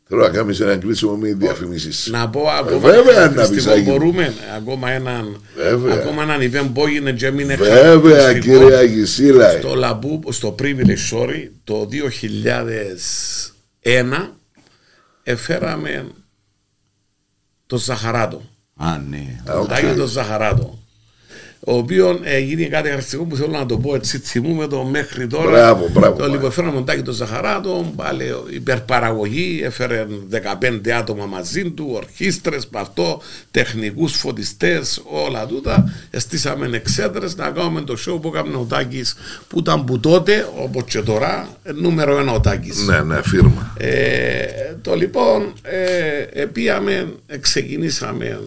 B: Θέλω να κάνεις ένα κλείσιμο με διαφημίσεις.
C: Να πω ακόμα
B: βέβαια,
C: ένα
B: να πεις,
C: χαρακτηριστικό,
B: Άγγελε.
C: μπορούμε ακόμα έναν
B: Βέβαια.
C: ακόμα έναν event που έγινε και έμεινε
B: Βέβαια
C: χαρακτηριστικό.
B: κύριε Αγησιλάου.
C: στο Λαμπού, στο Privilege, sorry, το 2001 εφέραμε το Ζαχαράτο.
A: Α, ναι.
B: Α, οκ.
C: Το Άγιο το Ζαχαράτο. Ο οποίο έγινε κάτι χαρακτηριστικό που θέλω να το πω έτσι θυμούμε το μέχρι τώρα
B: Μπράβο, μπράβο,
C: το
B: μπράβο.
C: λοιπόν έφερα μοντάκι το Ζαχαράτο πάλι υπερπαραγωγή έφερε 15 άτομα μαζί του ορχήστρες με αυτό τεχνικούς φωτιστές όλα τούτα εστίσαμε εξέδρες να κάνουμε το show που έκανε ο Τάκης που ήταν που τότε όπως και τώρα νούμερο ένα ο Τάκης
B: Ναι, ναι, φίρμα.
C: ε, το λοιπόν, ε, επίαμε, ξεκινήσαμε,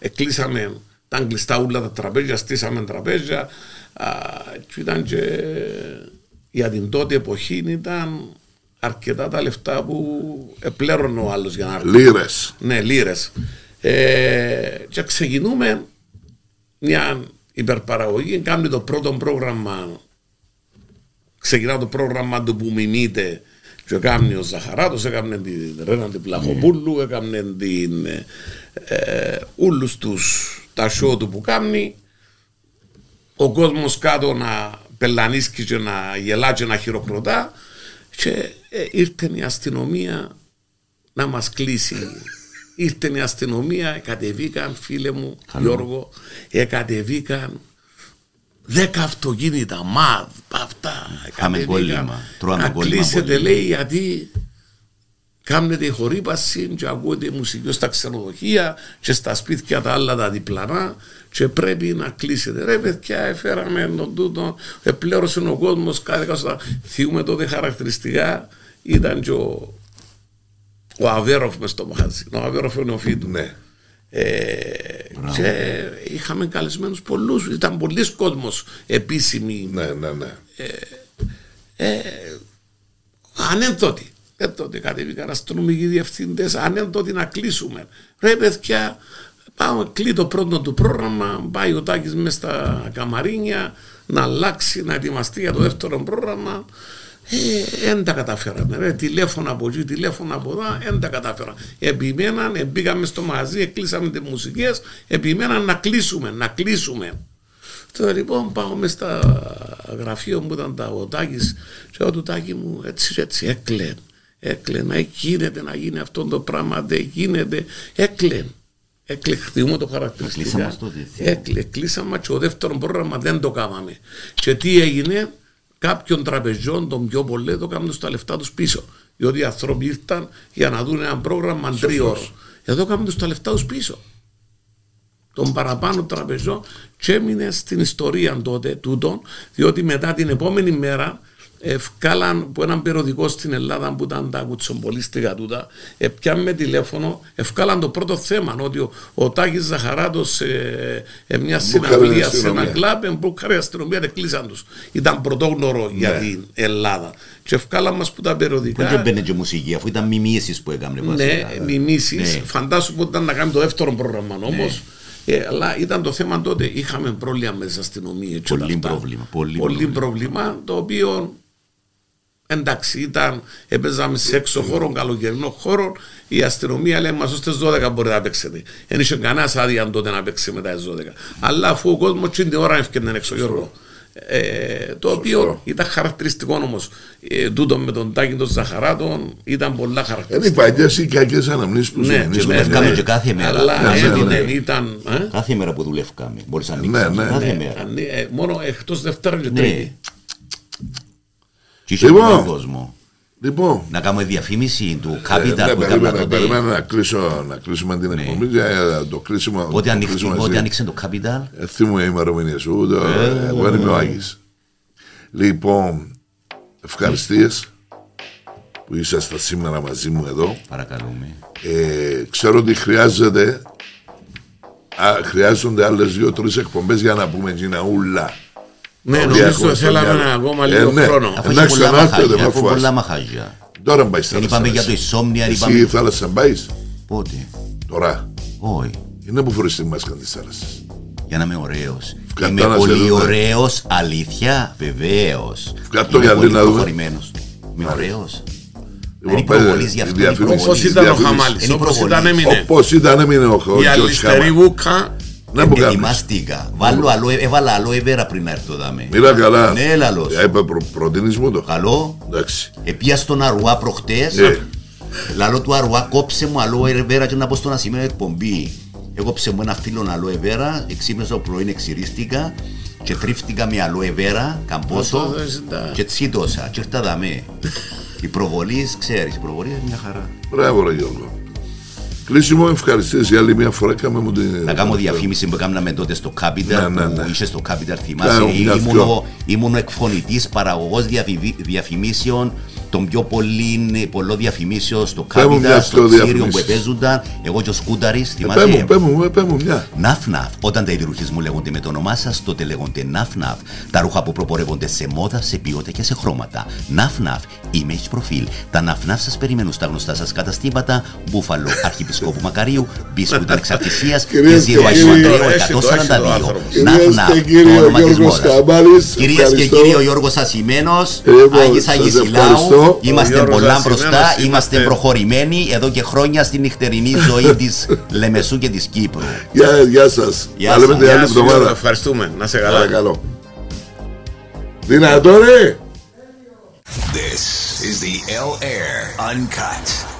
C: εκλείσαμε τα κλειστά όλα τα τραπέζια, στήσαμε τραπέζια α, και ήταν και για την τότε εποχή ήταν αρκετά τα λεφτά που επλέρωνε ο άλλος για να έρθει.
B: Λύρες.
C: Ναι, λίρες. Ε, και ξεκινούμε μια υπερπαραγωγή. Κάνει το πρώτο πρόγραμμα. Ξεκινά το πρόγραμμα του που μιμείται και κάνει ο Ζαχαράτος, έκανε την Ρένα την Πλαχοπούλου, έκανε την ε, ε, όλους τους τα show του που κάνει ο κόσμος κάτω να πελανίσκει και να γελά και να χειροκροτά και ε, ήρθε η αστυνομία να μας κλείσει. Ήρθε η αστυνομία, κατεβήκαν φίλε μου Γιώργο, εκατεβήκαν δέκα αυτοκίνητα, μαδ, αυτά.
A: Είχαμε
C: κατεβήκαν.
A: κόλλημα, τρώμε
C: Να
A: κόλλημα
C: κλείσετε
A: πολύ.
C: λέει γιατί κάνετε χορύπαση και ακούτε μουσική στα ξενοδοχεία και στα σπίτια τα άλλα τα διπλανά και πρέπει να κλείσετε. Ρε παιδιά, έφεραμε τον τούτο, επλέρωσε ο κόσμος κάθε κάστα. Θυμούμε τότε χαρακτηριστικά ήταν και ο, ο Αβέροφ μες στο μαχαζί. Ο Αβέροφ είναι ο φίτου.
B: Ναι.
C: Ε, και είχαμε καλεσμένους πολλούς, ήταν πολλοί κόσμος επίσημοι
B: Ναι, ναι, ναι.
C: ανέντοτη. Ε, τότε κατέβηκαν αστυνομικοί διευθυντές, ανέντοτη να κλείσουμε. Ρε παιδιά, πάμε, κλεί το πρώτο του πρόγραμμα, πάει ο Τάκης μέσα στα καμαρίνια, να αλλάξει, να ετοιμαστεί για το δεύτερο πρόγραμμα. Ε, δεν τα καταφέραμε. Ρε, τηλέφωνα από εκεί, τηλέφωνα από εδώ, δεν τα κατάφερα. Επιμέναν, ε, μπήκαμε στο μαγαζί, κλείσαμε τις μουσικές, επιμέναν να κλείσουμε, να κλείσουμε. Τώρα λοιπόν πάω μες στα γραφείο μου που ήταν τα ο Τάκης και ο του Τάκη μου έτσι έτσι έκλαιν. Έκλαιν, να γίνεται να γίνει αυτό το πράγμα, δεν γίνεται. Έκλαιν. Έκλαιν, χτιμούμε το χαρακτηριστικά.
A: Κλείσαμε μας τότε, τι.
C: Έκλε, κλείσαμε και το δεύτερος πρόγραμμα δεν το κάναμε. Και τι έγινε, κάποιων τραπεζιών, των πιο πολλών, το κάνουν στα λεφτά τους πίσω. Διότι οι άνθρωποι ήρθαν για να δουν ένα πρόγραμμα τριώρο. Εδώ κάνουν τα λεφτά τους πίσω τον παραπάνω τραπεζό και έμεινε στην ιστορία τότε τούτον, διότι μετά την επόμενη μέρα ευκάλαν από έναν περιοδικό στην Ελλάδα που ήταν τα κουτσομπολίστικα τούτα, επιάμε τηλέφωνο, ευκάλαν το πρώτο θέμα, ότι ο, ο Τάκης Ζαχαράτος σε ε, μια
B: Μπουκάρε
C: συναυλία σε
B: αστυνομία.
C: ένα κλαμπ, εμπούκαρε αστυνομία και κλείσαν τους. Ήταν πρωτόγνωρο για
B: Ναι.
C: την Ελλάδα. Και ευκάλαν μας που τα
A: Που
C: περιοδικά.
A: δεν μπαίνει και μουσική, αφού ήταν μιμήσεις που έκαμε.
C: Ναι,
A: βασικά.
C: μιμήσεις.
A: Ναι.
C: Φαντάσου που ήταν να κάνει το δεύτερο πρόγραμμα όμως. Ε, αλλά ήταν το θέμα τότε, είχαμε πρόβλημα με τις αστυνομίες.
A: Πολύ πρόβλημα, πολύ
C: πρόβλημα.
A: πρόβλημα.
C: το οποίο εντάξει ήταν, έπαιζαμε σε έξω χώρο, καλοκαιρινό χώρο. Η αστυνομία λέει μας στις 12 μπορείτε να παίξετε. Δεν είχε κανένας άδεια τότε να παίξει μετά τι 12. Αλλά αφού ο κόσμος την ώρα έφυγε έξω, Γιώργο. Ε, το οποίο ήταν χαρακτηριστικό όμως. Ε, τούτο με τον Τάκη των Ζαχαράτων ήταν πολλά
B: Είναι οι
C: χαρακτηριστικά.
B: παλιές ή κακές αναμνήσεις που
C: Ναι, και
B: συνομνήσουμε.
C: με
A: Ευκάμε
C: ναι.
A: και κάθε μέρα.
C: Αλλά
B: Ναι, ναι,
C: έδινε,
B: ναι.
C: ήταν. ε,
A: Κάθε μέρα που δουλεύκαμε. Μπορείς να
B: Ναι,
A: ανοίξεις.
B: ναι.
A: Κάθε
C: ναι,
A: μέρα.
C: αν- ε, μόνο εκτός Δευτέρα και
A: Ναι.
C: Τρίτη.
A: Και είχε
B: Λοιπόν.
A: πολύ κόσμο.
B: Λοιπόν,
A: Να κάνουμε διαφήμιση του
B: ε,
A: Capital
B: ναι,
A: που έκανα
B: περίμενα,
A: τότε.
B: περίμενα να, κλείσω, να κλείσουμε την εκπομπή. για Το κλείσιμο.
A: Πότε
B: το
A: ανοίξει-
B: κλείσιμο
A: πότε
B: εσύ.
A: άνοιξε το Capital.
B: Ε, Θυμούμαι η ημερομηνία σου. το- Εγώ είμαι ο Άγης. Λοιπόν, ευχαριστίες που είσαστε σήμερα μαζί μου εδώ.
A: Παρακαλούμε.
B: Ε, ξέρω ότι χρειάζεται α, χρειάζονται άλλες δύο-τρεις εκπομπές για να πούμε Τζιναούλα.
C: Ναι,
B: Όλοι
C: νομίζω
B: έχουμε στο
C: θέλαμε
B: μυαλό.
C: ακόμα
B: Ε,
C: λίγο
B: ναι.
C: χρόνο.
A: Αφού
B: Να
A: έχει πολλά
B: ξανάρθετε,
A: μαχάζια.
B: δεν
A: Αφού
B: φοβάσαι.
A: πολλά μαχάζια.
B: Τώρα πάει στα
A: Δεν είπαμε για το insomnia,
B: Εσύ
A: είπαμε.
B: η θάλασσα πάεις
A: Πότε;
B: τώρα.
A: Όχι.
B: Είναι που φορείς τη μάσκα της θάλασσας.
A: Για να είμαι ωραίος.
B: Κάτω
A: Είμαι
B: να σε
A: πολύ
B: δούμε.
A: ωραίος, αλήθεια, βεβαίως.
B: Κάτω
A: Είμαι
B: για
A: πολύ
B: να δούμε.
A: προχωρημένος. Είμαι ωραίος.
B: Λοιπόν,
A: είναι
B: πάει,
A: προβολής γι'
B: η
A: αυτό,
B: διαφήμιση,
A: είναι
C: Όπως
B: η
C: ήταν ο
B: διαφήμιση.
C: Χαμάλης,
A: Είναι
C: όπως
A: προβολή.
C: ήταν έμεινε.
B: Όπως ήταν έμεινε ο
C: Η
B: Γιώργος
C: αλυστερή
B: Χάμα.
C: βούκα.
B: Να μου κάνεις.
A: Ετοιμάστηκα. Βάλω άλλο, έβαλα άλλο εβέρα πριν να έρθω δάμε.
B: Μίλα καλά.
A: Ναι, λαλός.
B: Ε, προ- προ- Προτείνεις μου το.
A: Καλό.
B: Εντάξει.
A: Επία στον Αρουά προχτές.
B: Ε.
A: Λαλό του Αρουά κόψε μου άλλο εβέρα και να πω στο να σημαίνει εκπομπή. Έγωψε μου ένα φύλλο aloe vera, εξήμεσα το πρωί, εξηρίστηκα και τρίφτηκα με aloe vera, καμπόσο
C: Αυτό δεν ζητά.
A: και τσίτωσα. Και ήρθα δαμέ. Η προβολή, ξέρεις, η προβολή είναι μια χαρά.
B: Μπράβο, ρε Γιώργο. Κλείσιμο, ευχαριστήσεις για άλλη μια φορά. Κάμε μου την.
A: Να κάνω διαφήμιση που έκαναμε τότε στο Capital,
B: Ναι, ναι, ναι.
A: που είσαι στο Capital, θυμάσαι.
B: Κάνω μια
A: Ήμουν,
B: δυο.
A: ο- ήμουν ο εκφωνητής, παραγωγός διαφημι- διαφημίσεων των πιο πολύ, πολλών διαφημίσεων στο
B: Πέ μου μια
A: Capital, στο
B: δυο
A: Τσίριο που
B: διαφημίσεις.
A: επέζονταν. Εγώ και ο Σκούταρης,
B: Πέ
A: θυμάσαι.
B: μου, πέ μου, πέ μου μια.
A: Ναφ Ναφ. Όταν τα ειδηρούχες μου λέγονται με το όνομά σας, τότε λέγονται Ναφ Ναφ. Τα ρούχα που προπορεύονται σε μόδα, σε ποιότητα και σε χρώματα. Ναφ Ναφ. Image Profile. Τα Ναφ Ναφ σας περιμένουν στα γνωστά σας καταστήματα. Μπούφαλο Αρχιεπισκόπου Μακαρίου. Μπίσκουτ Ανεξαρτησίας. Και
B: Κυρίες και
A: Ζήρο
B: κύριοι,
A: Αγίου
C: έχει το, έχει το
A: 142.
C: άνθρωπος.
A: Ναφ
B: Κυρίες
A: Ναφ.
B: και
A: Το
B: κύριοι, ο
A: όνομα της
B: Γιώργος
A: μόδας.
B: Καμπάλης,
A: Κυρίες και
B: ευχαριστώ.
A: κύριοι, ο Γιώργος Ασημένος.
B: Λοιπόν,
A: Άγιο
B: σας
A: Άγιο
B: ευχαριστώ.
A: Λάου. Είμαστε
C: Γιώργος
A: πολλά
C: Ασημένος,
A: μπροστά. Είμαστε
C: είμαστε-
A: προχωρημένοι εδώ και χρόνια στην νυχτερινή ζωή της Λεμεσού και της Κύπρου.
B: Γεια, γεια σας.
A: Γεια
B: Τα λέμε
A: σας.
B: την άλλη
C: Γεια σου, Γιώργο,
B: εβδομάδα.
C: ευχαριστούμε. Να σε καλά.
B: Παρακαλώ. Δυνατό ρε!
D: This is the L Air Uncut.